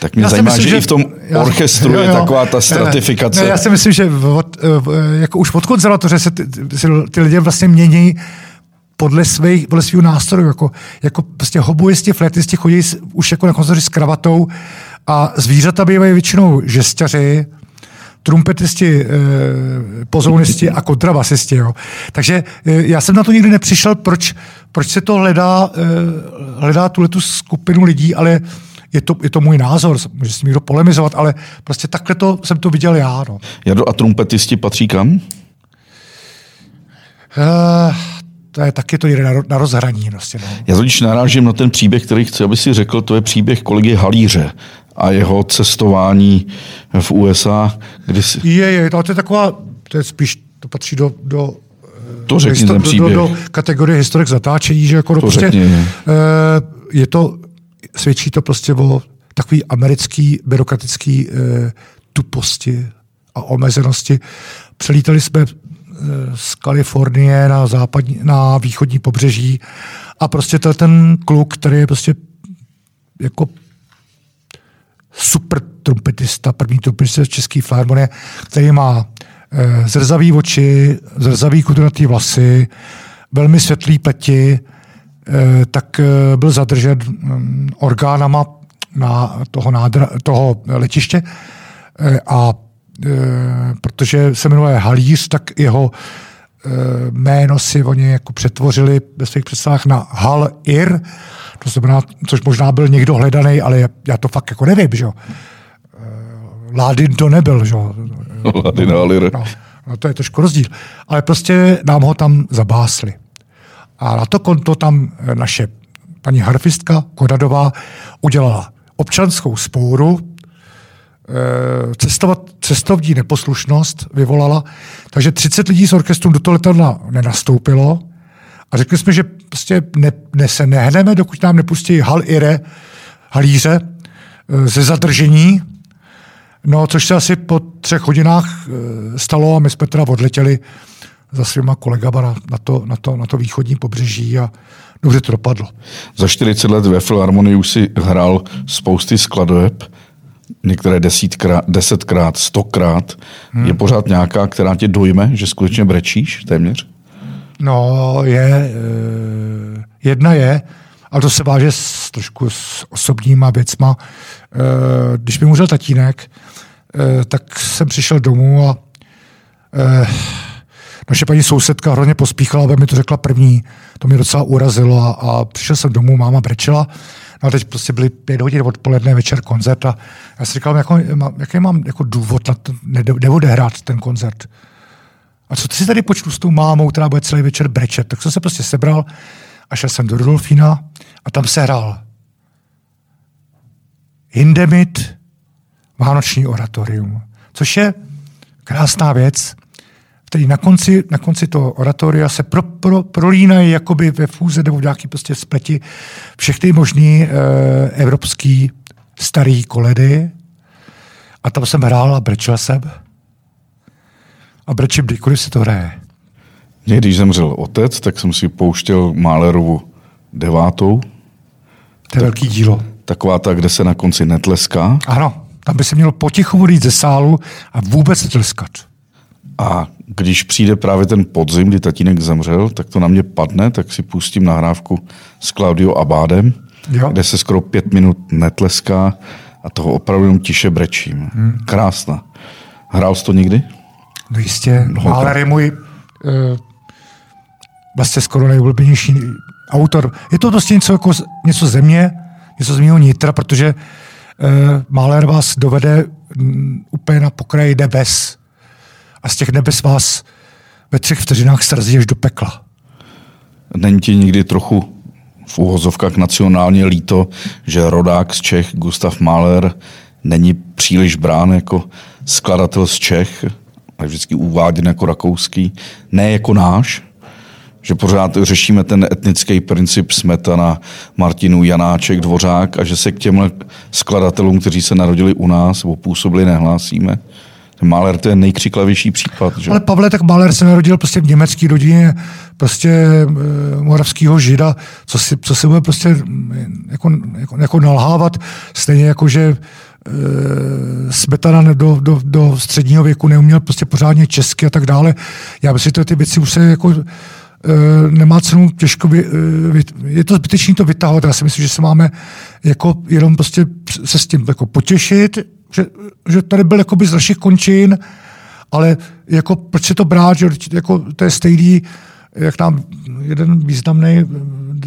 Speaker 1: Tak mě já zajímá, myslím, že, že i v tom já, orchestru jo, jo, je taková ta stratifikace.
Speaker 2: Ne, já si myslím, že od, jako už od konzervatoře se ty, ty lidé vlastně mění podle, svých, podle svého nástroju. Jako, jako prostě hobuisti, fletisti chodí už jako na konzervatoři s kravatou a zvířata bývají většinou žestěři, trumpetisti, eh, pozounisti a kontrabasisti. Jo. Takže eh, já jsem na to nikdy nepřišel, proč, proč se to hledá, eh, hledá tuhle tu skupinu lidí, ale je to, je to můj názor, může si někdo polemizovat, ale prostě takhle to jsem to viděl já. No.
Speaker 1: Jado a trumpetisti patří kam? Uh,
Speaker 2: to je taky to jde na, na rozhraní. Prostě, no.
Speaker 1: Já totiž narážím na ten příběh, který chci, aby si řekl, to je příběh kolegy Halíře a jeho cestování v USA. Kdy si...
Speaker 2: Je, je, to je taková, to je spíš, to patří do, do
Speaker 1: to řekni ten příběh.
Speaker 2: Do, do, kategorie historik zatáčení, že jako to prostě, řekni. Uh, je to, svědčí to prostě o takový americký byrokratický uh, tuposti a omezenosti. Přelítali jsme z Kalifornie na, západní, na východní pobřeží. A prostě to je ten kluk, který je prostě jako super trumpetista, první trumpetista České filharmonie, který má e, zrzavý oči, zrzavý kudratý vlasy, velmi světlý pleti, e, tak e, byl zadržen um, orgánama na toho, nádra, toho letiště e, a protože se jmenuje Halíř, tak jeho e, jméno si oni jako přetvořili ve svých představách na Hal Ir, to znamená, což možná byl někdo hledaný, ale já to fakt jako nevím, že jo. Eh, Ládin to nebyl, že jo.
Speaker 1: Ládin no,
Speaker 2: no, no, to je trošku rozdíl. Ale prostě nám ho tam zabásli. A na to konto tam eh, naše paní harfistka Kodadová udělala občanskou spouru, eh, cestovat, cestovní neposlušnost vyvolala, takže 30 lidí z orchestru do toho letadla nenastoupilo, a řekli jsme, že prostě ne, ne, se nehneme, dokud nám nepustí hal ire, halíře e, ze zadržení, No, což se asi po třech hodinách e, stalo a my jsme teda odletěli za svýma kolegama na, na, to, na, to, na to východní pobřeží a dobře to dopadlo.
Speaker 1: Za 40 let ve Filharmonii už si hrál spousty skladeb, některé desítkrát, desetkrát, stokrát. Hmm. Je pořád nějaká, která tě dojme, že skutečně brečíš téměř?
Speaker 2: No, je, eh, jedna je, ale to se váže s, trošku s osobníma věcma. Eh, když mi umřel tatínek, eh, tak jsem přišel domů a naše paní sousedka hrozně pospíchala, aby mi to řekla první. To mě docela urazilo a, a přišel jsem domů, máma brečela. No a teď prostě byly pět hodin odpoledne, večer koncert a já si říkal, jako, jaký mám jako důvod na to neodehrát ten koncert a co ty si tady počnu s tou mámou, která bude celý večer brečet? Tak jsem se prostě sebral a šel jsem do Rudolfína a tam se hrál Hindemit, Vánoční oratorium, což je krásná věc, který na konci, na konci toho oratoria se pro, pro, prolínají jakoby ve fůze nebo v nějaký prostě spleti všechny možný e, evropský starý koledy. A tam jsem hrál a brečel jsem a brečím, kdykoliv se to hraje.
Speaker 1: Mě, když zemřel otec, tak jsem si pouštěl Málerovu devátou.
Speaker 2: To je velký dílo.
Speaker 1: taková ta, kde se na konci netleská.
Speaker 2: Ano, tam by se mělo potichu odjít ze sálu a vůbec netleskat.
Speaker 1: A když přijde právě ten podzim, kdy tatínek zemřel, tak to na mě padne, tak si pustím nahrávku s Claudio Abádem, jo. kde se skoro pět minut netleská a toho opravdu jenom tiše brečím. Hmm. Krásná. Hrál jsi to někdy?
Speaker 2: No jistě. Mahler je můj uh, vlastně skoro nejoblíbenější autor. Je to prostě něco, jako, něco země, něco z mého nitra, protože uh, Mahler vás dovede um, úplně na pokraji nebes a z těch nebes vás ve třech vteřinách srazí až do pekla.
Speaker 1: Není ti nikdy trochu v úhozovkách nacionálně líto, že rodák z Čech Gustav Mahler není příliš brán jako skladatel z Čech, a vždycky uváděn jako rakouský, ne jako náš, že pořád řešíme ten etnický princip Smetana, Martinu, Janáček, Dvořák a že se k těm skladatelům, kteří se narodili u nás nebo působili, nehlásíme. Mahler to je nejkřiklavější případ. Že?
Speaker 2: Ale Pavle, tak Mahler se narodil prostě v německé rodině, prostě e, moravského žida, co, si, co se bude prostě jako, jako, jako nalhávat, stejně jako, že e, Smetana do, do, do středního věku neuměl prostě pořádně česky a tak dále. Já myslím, že ty věci už se jako e, nemá cenu těžko, vy, je to zbytečné to vytahovat. Já si myslím, že se máme jako jenom prostě se s tím jako potěšit, že, že tady byl jakoby z našich končin, ale jako proč se to brát, že jako to je stejný, jak nám jeden významný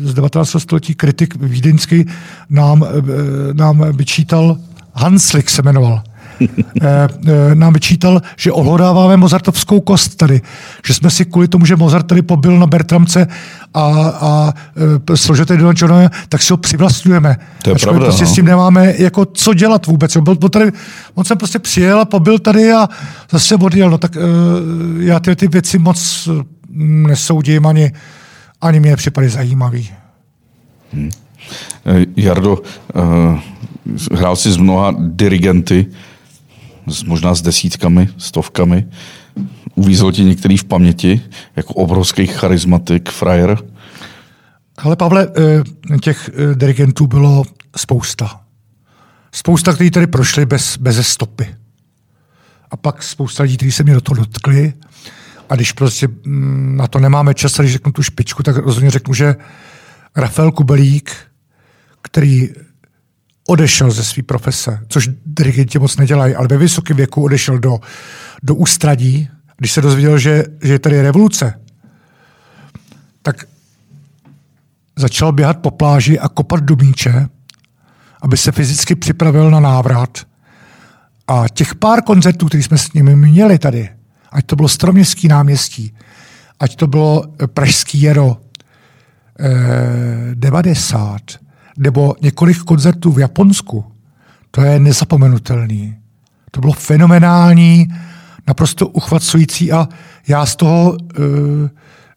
Speaker 2: z 19. století kritik vídeňský nám, nám vyčítal, Hanslik se jmenoval, nám vyčítal, že ohlodáváme Mozartovskou kost tady. Že jsme si kvůli tomu, že Mozart tady pobyl na Bertramce a, a e, složitý Don John, tak si ho přivlastňujeme.
Speaker 1: To je Ačkoliv pravda,
Speaker 2: prostě
Speaker 1: no.
Speaker 2: s tím nemáme jako co dělat vůbec. On, byl, tady, on jsem prostě přijel a pobyl tady a zase odjel. No tak já ty, ty věci moc nesoudím ani, ani mě připadají zajímavý.
Speaker 1: Hmm. Jardo, uh, hrál jsi s mnoha dirigenty možná s desítkami, stovkami. Uvízl ti některý v paměti, jako obrovský charismatik, frajer?
Speaker 2: Ale Pavle, eh, těch eh, dirigentů bylo spousta. Spousta, kteří tady prošli bez, bez stopy. A pak spousta lidí, kteří se mě do toho dotkli. A když prostě mm, na to nemáme čas, když řeknu tu špičku, tak rozhodně řeknu, že Rafael Kubelík, který odešel ze své profese, což dirigenti moc nedělají, ale ve vysokém věku odešel do, do ústradí, když se dozvěděl, že, že je tady revoluce, tak začal běhat po pláži a kopat do míče, aby se fyzicky připravil na návrat. A těch pár koncertů, které jsme s nimi měli tady, ať to bylo Stroměstský náměstí, ať to bylo Pražský jero eh, 90, nebo několik koncertů v Japonsku, to je nezapomenutelný. To bylo fenomenální, naprosto uchvacující a já z toho uh,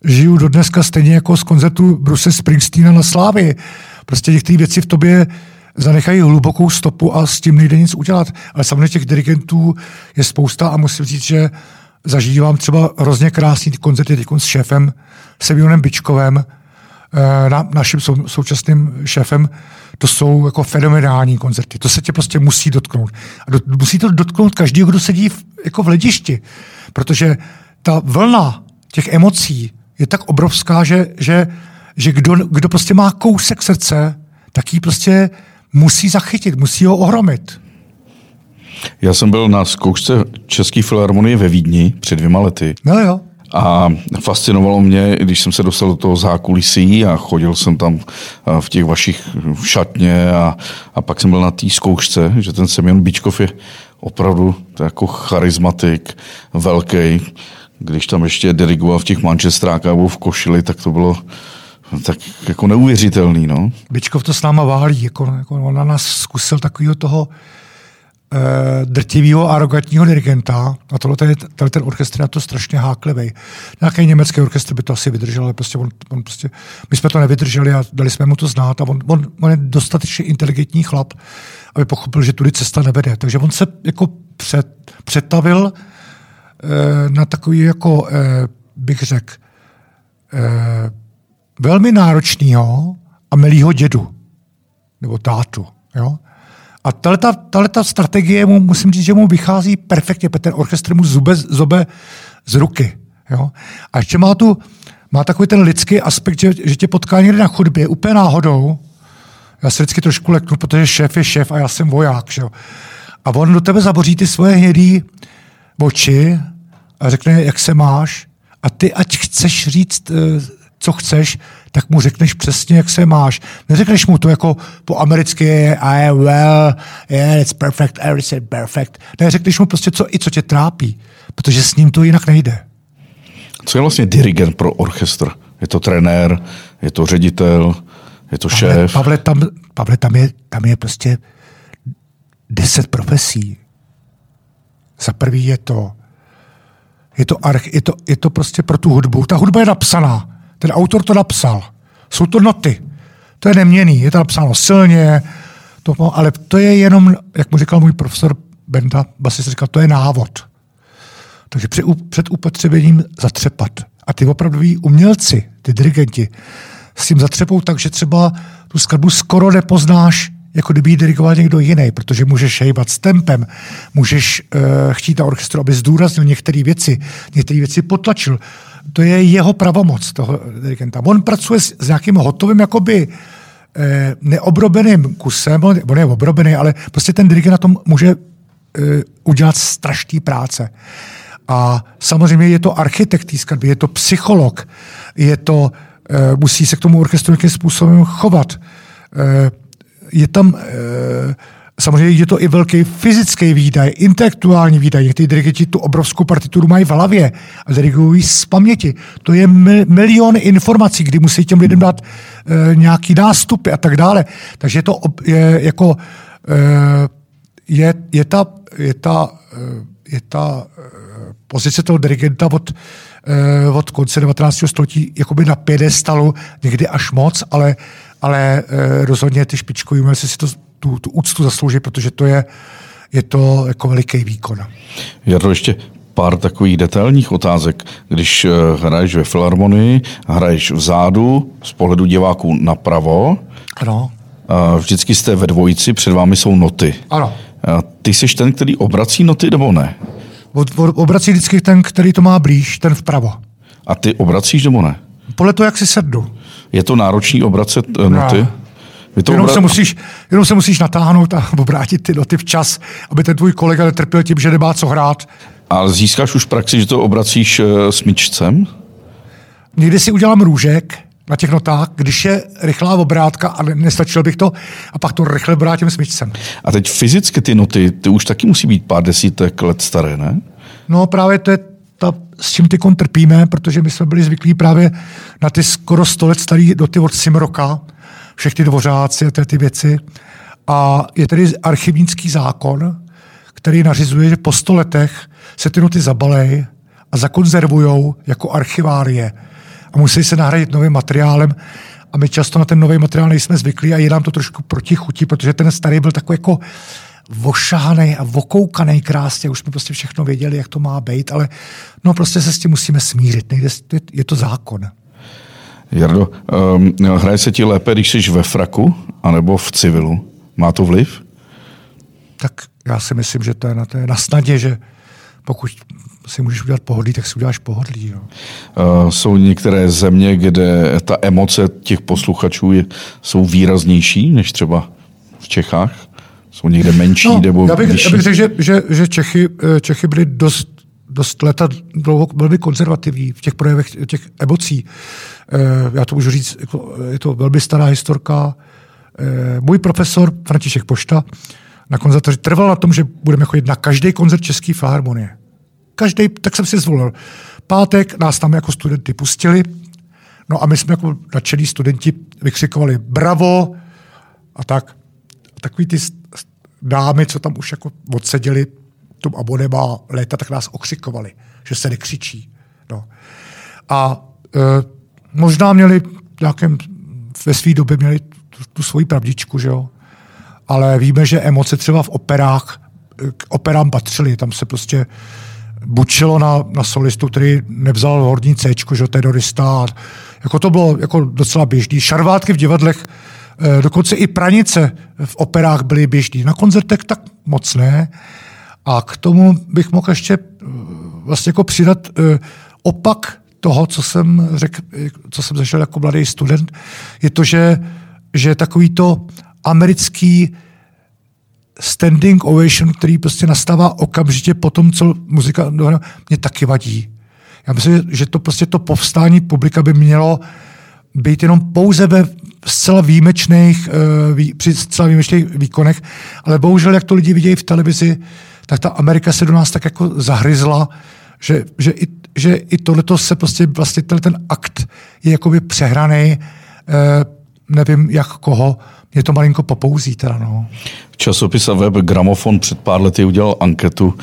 Speaker 2: žiju do dneska stejně jako z koncertu Bruce Springsteena na Slávy. Prostě některé věci v tobě zanechají hlubokou stopu a s tím nejde nic udělat. Ale samozřejmě těch dirigentů je spousta a musím říct, že zažívám třeba hrozně krásný koncerty teď s šéfem Semionem Bičkovem, na, naším sou, současným šéfem, to jsou jako fenomenální koncerty. To se tě prostě musí dotknout. A do, musí to dotknout každý, kdo sedí v, jako v ledišti. Protože ta vlna těch emocí je tak obrovská, že, že, že kdo, kdo prostě má kousek srdce, tak ji prostě musí zachytit, musí ho ohromit.
Speaker 1: Já jsem byl na zkoušce České filharmonie ve Vídni před dvěma lety.
Speaker 2: No jo.
Speaker 1: A fascinovalo mě, když jsem se dostal do toho zákulisí a chodil jsem tam v těch vašich šatně a, a pak jsem byl na té zkoušce, že ten Semyon Bíčkov je opravdu to jako charismatik, velký. Když tam ještě dirigoval v těch mančestrákách nebo v košili, tak to bylo tak jako neuvěřitelný. No.
Speaker 2: Bičkov to s náma válí, jako, jako on na nás zkusil takového toho drtivého, arrogantního dirigenta a tohle ten, tohle ten orchestr je to strašně háklivý. Nějaký německý orchestr by to asi vydržel, ale prostě on, on prostě, my jsme to nevydrželi a dali jsme mu to znát a on, on, on je dostatečně inteligentní chlap, aby pochopil, že tudy cesta nevede. Takže on se jako před, přetavil eh, na takový jako, eh, bych řekl, eh, velmi náročného a milýho dědu nebo tátu Jo? A tahle ta strategie mu, musím říct, že mu vychází perfektně, protože ten orchestr mu zube, zobe z ruky. Jo? A ještě má tu, má takový ten lidský aspekt, že, že tě potká někde na chodbě, úplně náhodou. Já se vždycky trošku leknu, protože šéf je šéf a já jsem voják. Že? A on do tebe zaboří ty svoje hnědý oči a řekne, jak se máš. A ty, ať chceš říct, eh, co chceš, tak mu řekneš přesně, jak se máš. Neřekneš mu to jako po americky I am well, yeah, it's perfect, everything perfect. Ne, řekneš mu prostě, co, i co tě trápí, protože s ním to jinak nejde.
Speaker 1: Co je vlastně dirigent pro orchestr? Je to trenér, je to ředitel, je to
Speaker 2: Pavle,
Speaker 1: šéf?
Speaker 2: Pavle, tam, Pavle tam, je, tam je prostě deset profesí. Za prvý je to, je to, arch, je to, je to prostě pro tu hudbu. Ta hudba je napsaná. Ten autor to napsal. Jsou to noty. To je neměný. Je to napsáno silně, to, ale to je jenom, jak mu říkal můj profesor Benda, basist říkal, to je návod. Takže před, před upotřebením zatřepat. A ty opravdoví umělci, ty dirigenti, s tím zatřepou tak, že třeba tu skladbu skoro nepoznáš, jako kdyby ji dirigoval někdo jiný, protože můžeš hejbat s tempem, můžeš uh, chtít na orchestru, aby zdůraznil některé věci, některé věci potlačil. To je jeho pravomoc, toho dirigenta. On pracuje s, s nějakým hotovým, jakoby eh, neobrobeným kusem, on, on je obrobený, ale prostě ten dirigent na tom může eh, udělat strašný práce. A samozřejmě je to architekt té skladby, je to psycholog, je to, eh, musí se k tomu orchestru nějakým způsobem chovat. Eh, je tam Samozřejmě je to i velký fyzický výdaj, intelektuální výdaj. Někteří dirigenti tu obrovskou partituru mají v hlavě a dirigují z paměti. To je mil, milion informací, kdy musí těm lidem dát e, nějaký nástupy a tak dále. Takže je to je, jako e, je, je ta, je ta, je ta pozice toho dirigenta od, od konce 19. století jakoby na pědestalu, někdy až moc, ale, ale rozhodně ty špičkoví umělci si to tu, tu úctu zaslouží, protože to je, je to jako veliký výkon.
Speaker 1: to ještě pár takových detailních otázek. Když eh, hraješ ve filharmonii, hraješ vzadu, z pohledu diváků napravo,
Speaker 2: ano.
Speaker 1: vždycky jste ve dvojici, před vámi jsou noty.
Speaker 2: Ano.
Speaker 1: Ty jsi ten, který obrací noty, nebo ne?
Speaker 2: Obrací vždycky ten, který to má blíž, ten vpravo.
Speaker 1: A ty obracíš, nebo ne?
Speaker 2: Podle toho, jak si sednu.
Speaker 1: Je to náročný obracet eh, noty? No.
Speaker 2: to jenom, obrat... se musíš, jenom se musíš natáhnout a obrátit ty noty včas, aby ten tvůj kolega netrpěl tím, že nemá co hrát.
Speaker 1: Ale získáš už praxi, že to obracíš uh, smyčcem?
Speaker 2: Někdy si udělám růžek na těch notách, když je rychlá obrátka a nestačil bych to, a pak to rychle obrátím smyčcem.
Speaker 1: A teď fyzicky ty noty, ty už taky musí být pár desítek let staré, ne?
Speaker 2: No právě to je ta, s čím ty trpíme, protože my jsme byli zvyklí právě na ty skoro sto let staré noty od Simroka, všechny dvořáci a ty věci. A je tedy archivnický zákon, který nařizuje, že po sto letech se ty noty zabalej a zakonzervujou jako archivárie a musí se nahradit novým materiálem. A my často na ten nový materiál nejsme zvyklí a je nám to trošku proti chutí, protože ten starý byl takový jako vošahaný a vokoukaný krásně, už jsme prostě všechno věděli, jak to má být, ale no prostě se s tím musíme smířit, nejde, je to zákon.
Speaker 1: Jardo, um, hraje se ti lépe, když jsi ve fraku, anebo v civilu? Má to vliv?
Speaker 2: Tak já si myslím, že to je na, to je na snadě, že pokud si můžeš udělat pohodlí, tak si uděláš pohodlí. Jo.
Speaker 1: Uh, jsou některé země, kde ta emoce těch posluchačů je, jsou výraznější než třeba v Čechách? Jsou někde menší no, nebo
Speaker 2: já bych, já bych řekl, že, že, že Čechy, eh, Čechy byly dost dost leta dlouho velmi konzervativní v těch projevech těch emocí. Eh, já to můžu říct, jako, je to velmi stará historka. Eh, můj profesor František Pošta na konzervatoři trval na tom, že budeme chodit na každý koncert České filharmonie. Každý, tak jsem si zvolil. Pátek nás tam jako studenty pustili, no a my jsme jako nadšení studenti vykřikovali bravo a tak. A takový ty dámy, co tam už jako odseděli, tom abonema léta, tak nás okřikovali, že se nekřičí. No. A e, možná měli nějakém, ve své době měli tu, tu svoji pravdičku, že jo? ale víme, že emoce třeba v operách k operám patřily. Tam se prostě bučilo na, na solistu, který nevzal horní C, že dorista. Jako to bylo jako docela běžný. Šarvátky v divadlech Eh, dokonce i pranice v operách byly běžný. Na koncertech tak moc ne. A k tomu bych mohl ještě eh, vlastně jako přidat eh, opak toho, co jsem řekl, co jsem zažil jako mladý student, je to, že, že takový to americký standing ovation, který prostě nastává okamžitě po tom, co muzika, mě taky vadí. Já myslím, že to prostě to povstání publika by mělo být jenom pouze ve zcela výjimečných, uh, při zcela výjimečných výkonech, ale bohužel, jak to lidi vidějí v televizi, tak ta Amerika se do nás tak jako zahryzla, že, že, i, že i tohleto se prostě vlastně ten akt je jakoby přehraný, uh, nevím jak koho, mě to malinko popouzí teda, no.
Speaker 1: Časopis a web Gramofon před pár lety udělal anketu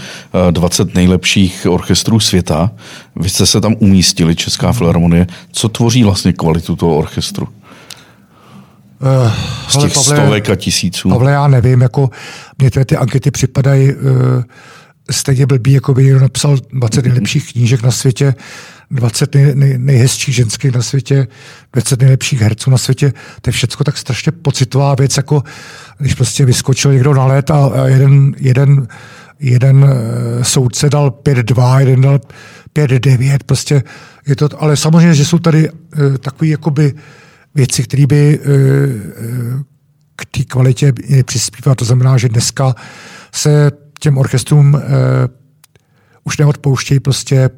Speaker 1: 20 nejlepších orchestrů světa. Vy jste se tam umístili, Česká filharmonie. Co tvoří vlastně kvalitu toho orchestru? Uh, Z těch Pavle, stovek a tisíců.
Speaker 2: Pavle, já nevím, jako mě ty ankety připadají uh, stejně blbý, jako by někdo napsal 20 nejlepších knížek na světě, 20 nej, nej, nejhezčích ženských na světě, 20 nejlepších herců na světě. To je všechno tak strašně pocitová věc, jako když prostě vyskočil někdo na let a jeden, jeden, jeden eh, soudce dal 5-2, jeden dal 5-9, prostě je to, ale samozřejmě, že jsou tady uh, takové jakoby věci, které by uh, k té kvalitě přispívat. To znamená, že dneska se těm orchestrům uh, už neodpouštějí prostě,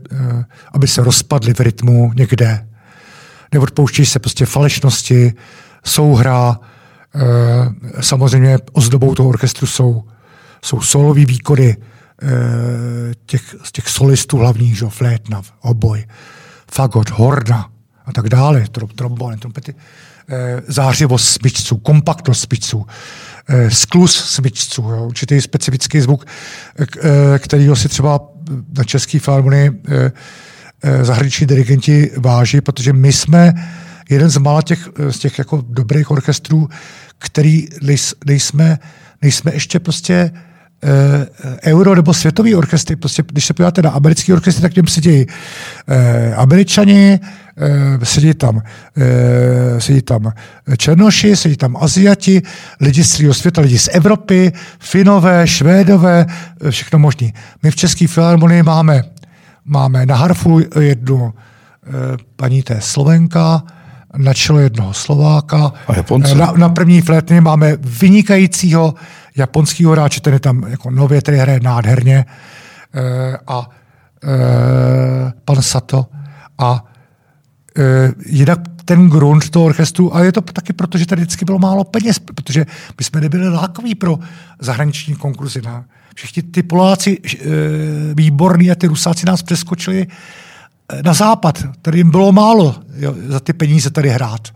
Speaker 2: aby se rozpadly v rytmu někde. Neodpouštějí se prostě falešnosti, souhra. Uh, samozřejmě ozdobou toho orchestru jsou, jsou solový výkony těch, z těch solistů hlavních, že, flétna, oboj, fagot, horna a tak dále, trombony, trompety, zářivost smyčců, kompaktnost smyčců, Eh, sklus smyčců, jo, určitý specifický zvuk, eh, který si třeba na České filharmonii eh, zahraniční dirigenti váží, protože my jsme jeden z mála těch, z těch jako dobrých orchestrů, který nejsme, nejsme ještě prostě Eh, euro nebo světový orchestry. Prostě, když se podíváte na americký orchestry, tak těm sedí eh, američani, eh, sedí tam, eh, sedí tam černoši, sedí tam Aziati, lidi z celého světa, lidi z Evropy, Finové, Švédové, eh, všechno možné. My v České filharmonii máme, máme na harfu jednu eh, paní té Slovenka, na čelo jednoho Slováka.
Speaker 1: A Japonce?
Speaker 2: Na, na první flétny máme vynikajícího japonského hráče, ten je tam jako nově, který hraje nádherně. E, a e, pan Sato. A e, jinak ten grunt toho orchestru, a je to taky proto, že tady vždycky bylo málo peněz, protože my jsme nebyli lákaví pro zahraniční konkurzy. Na, všichni ty Poláci e, výborní a ty Rusáci nás přeskočili na západ. Tady jim bylo málo jo, za ty peníze tady hrát.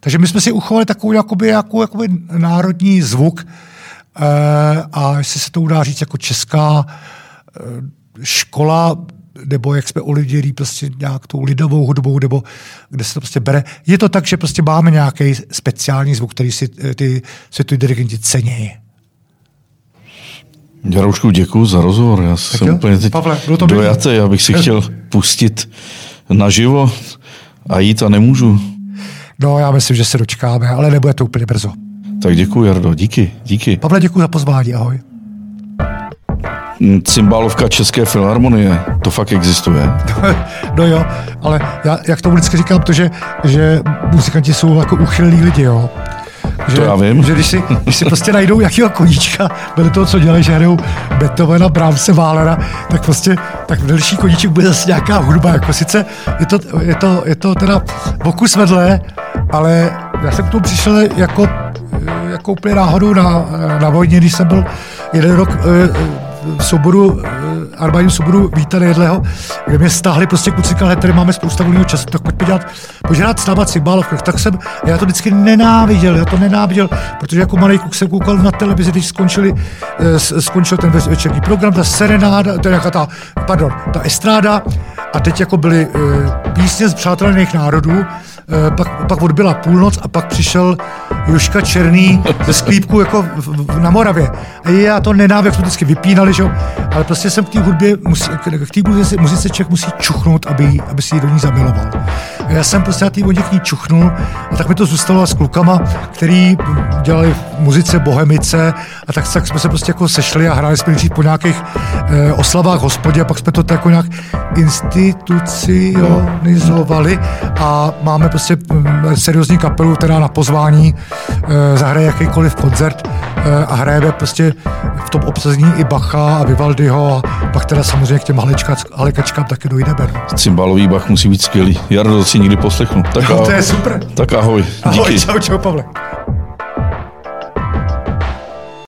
Speaker 2: Takže my jsme si uchovali takový jakoby, jakoby, jakoby národní zvuk, a jestli se to udá říct jako česká eh, škola, nebo jak jsme lidi prostě nějak tou lidovou hudbou, nebo kde se to prostě bere. Je to tak, že prostě máme nějaký speciální zvuk, který si eh, ty světoví dirigenti cenějí.
Speaker 1: Jaroušku, děkuji za rozhovor. Já tak jsem jo? úplně teď Pavle, bylo to dojatý, já bych si chtěl pustit naživo a jít a nemůžu.
Speaker 2: No, já myslím, že se dočkáme, ale nebude to úplně brzo.
Speaker 1: Tak děkuji, Jardo, díky, díky.
Speaker 2: Pavle, děkuji za pozvání, ahoj.
Speaker 1: Mm, cymbálovka České filharmonie, to fakt existuje.
Speaker 2: no jo, ale já, jak to vždycky říkám, to, že, že muzikanti jsou jako uchylní lidi, jo.
Speaker 1: Že, to já vím.
Speaker 2: Že když si, když si prostě najdou jakýho koníčka, vedle toho, co dělají, že hrajou Beethovena, Brahmse, Wahlera, tak prostě tak v delší koníček bude zase nějaká hudba. Jako sice je to, je to, je to teda pokus vedle, ale já jsem k tomu přišel jako jako úplně náhodou na, na vojně, když jsem byl jeden rok eh, v souboru, eh, armádním souboru Víta Nejedlého, kde mě stáhli prostě kluci, ale tady máme spousta volného času, tak pojďme dělat, požádat s náma cymbálovkách. Tak jsem, já to vždycky nenáviděl, já to nenáviděl, protože jako malý kluk jsem koukal na televizi, když skončili, eh, skončil ten večerní program, ta serenáda, to je ta, pardon, ta estráda, a teď jako byly písně z přátelných národů, pak, pak odbyla půlnoc a pak přišel Juška Černý ze sklípku jako v, v, na Moravě. A já to jak jsme vždycky vypínali, že? ale prostě jsem k té hudbě, musí, k té muzice, muzice člověk musí čuchnout, aby, aby si ji do ní zamiloval. A já jsem prostě na té vodě k ní čuchnul a tak mi to zůstalo s klukama, který dělali muzice Bohemice a tak, tak jsme se prostě jako sešli a hráli jsme po nějakých eh, oslavách hospodě a pak jsme to tak jako nějak institucionalizovali a máme prostě hm, seriózní kapelu, která na pozvání eh, zahraje jakýkoliv koncert eh, a hrajeme prostě v tom obsazení i Bacha a Vivaldiho a pak teda samozřejmě k těm halekačkám taky dojdeme.
Speaker 1: Cymbalový Bach musí být skvělý. Jardo, to si nikdy poslechnu.
Speaker 2: Tak, no, to je super.
Speaker 1: Tak ahoj.
Speaker 2: Ahoj, Díky. čau, čau, Pavle.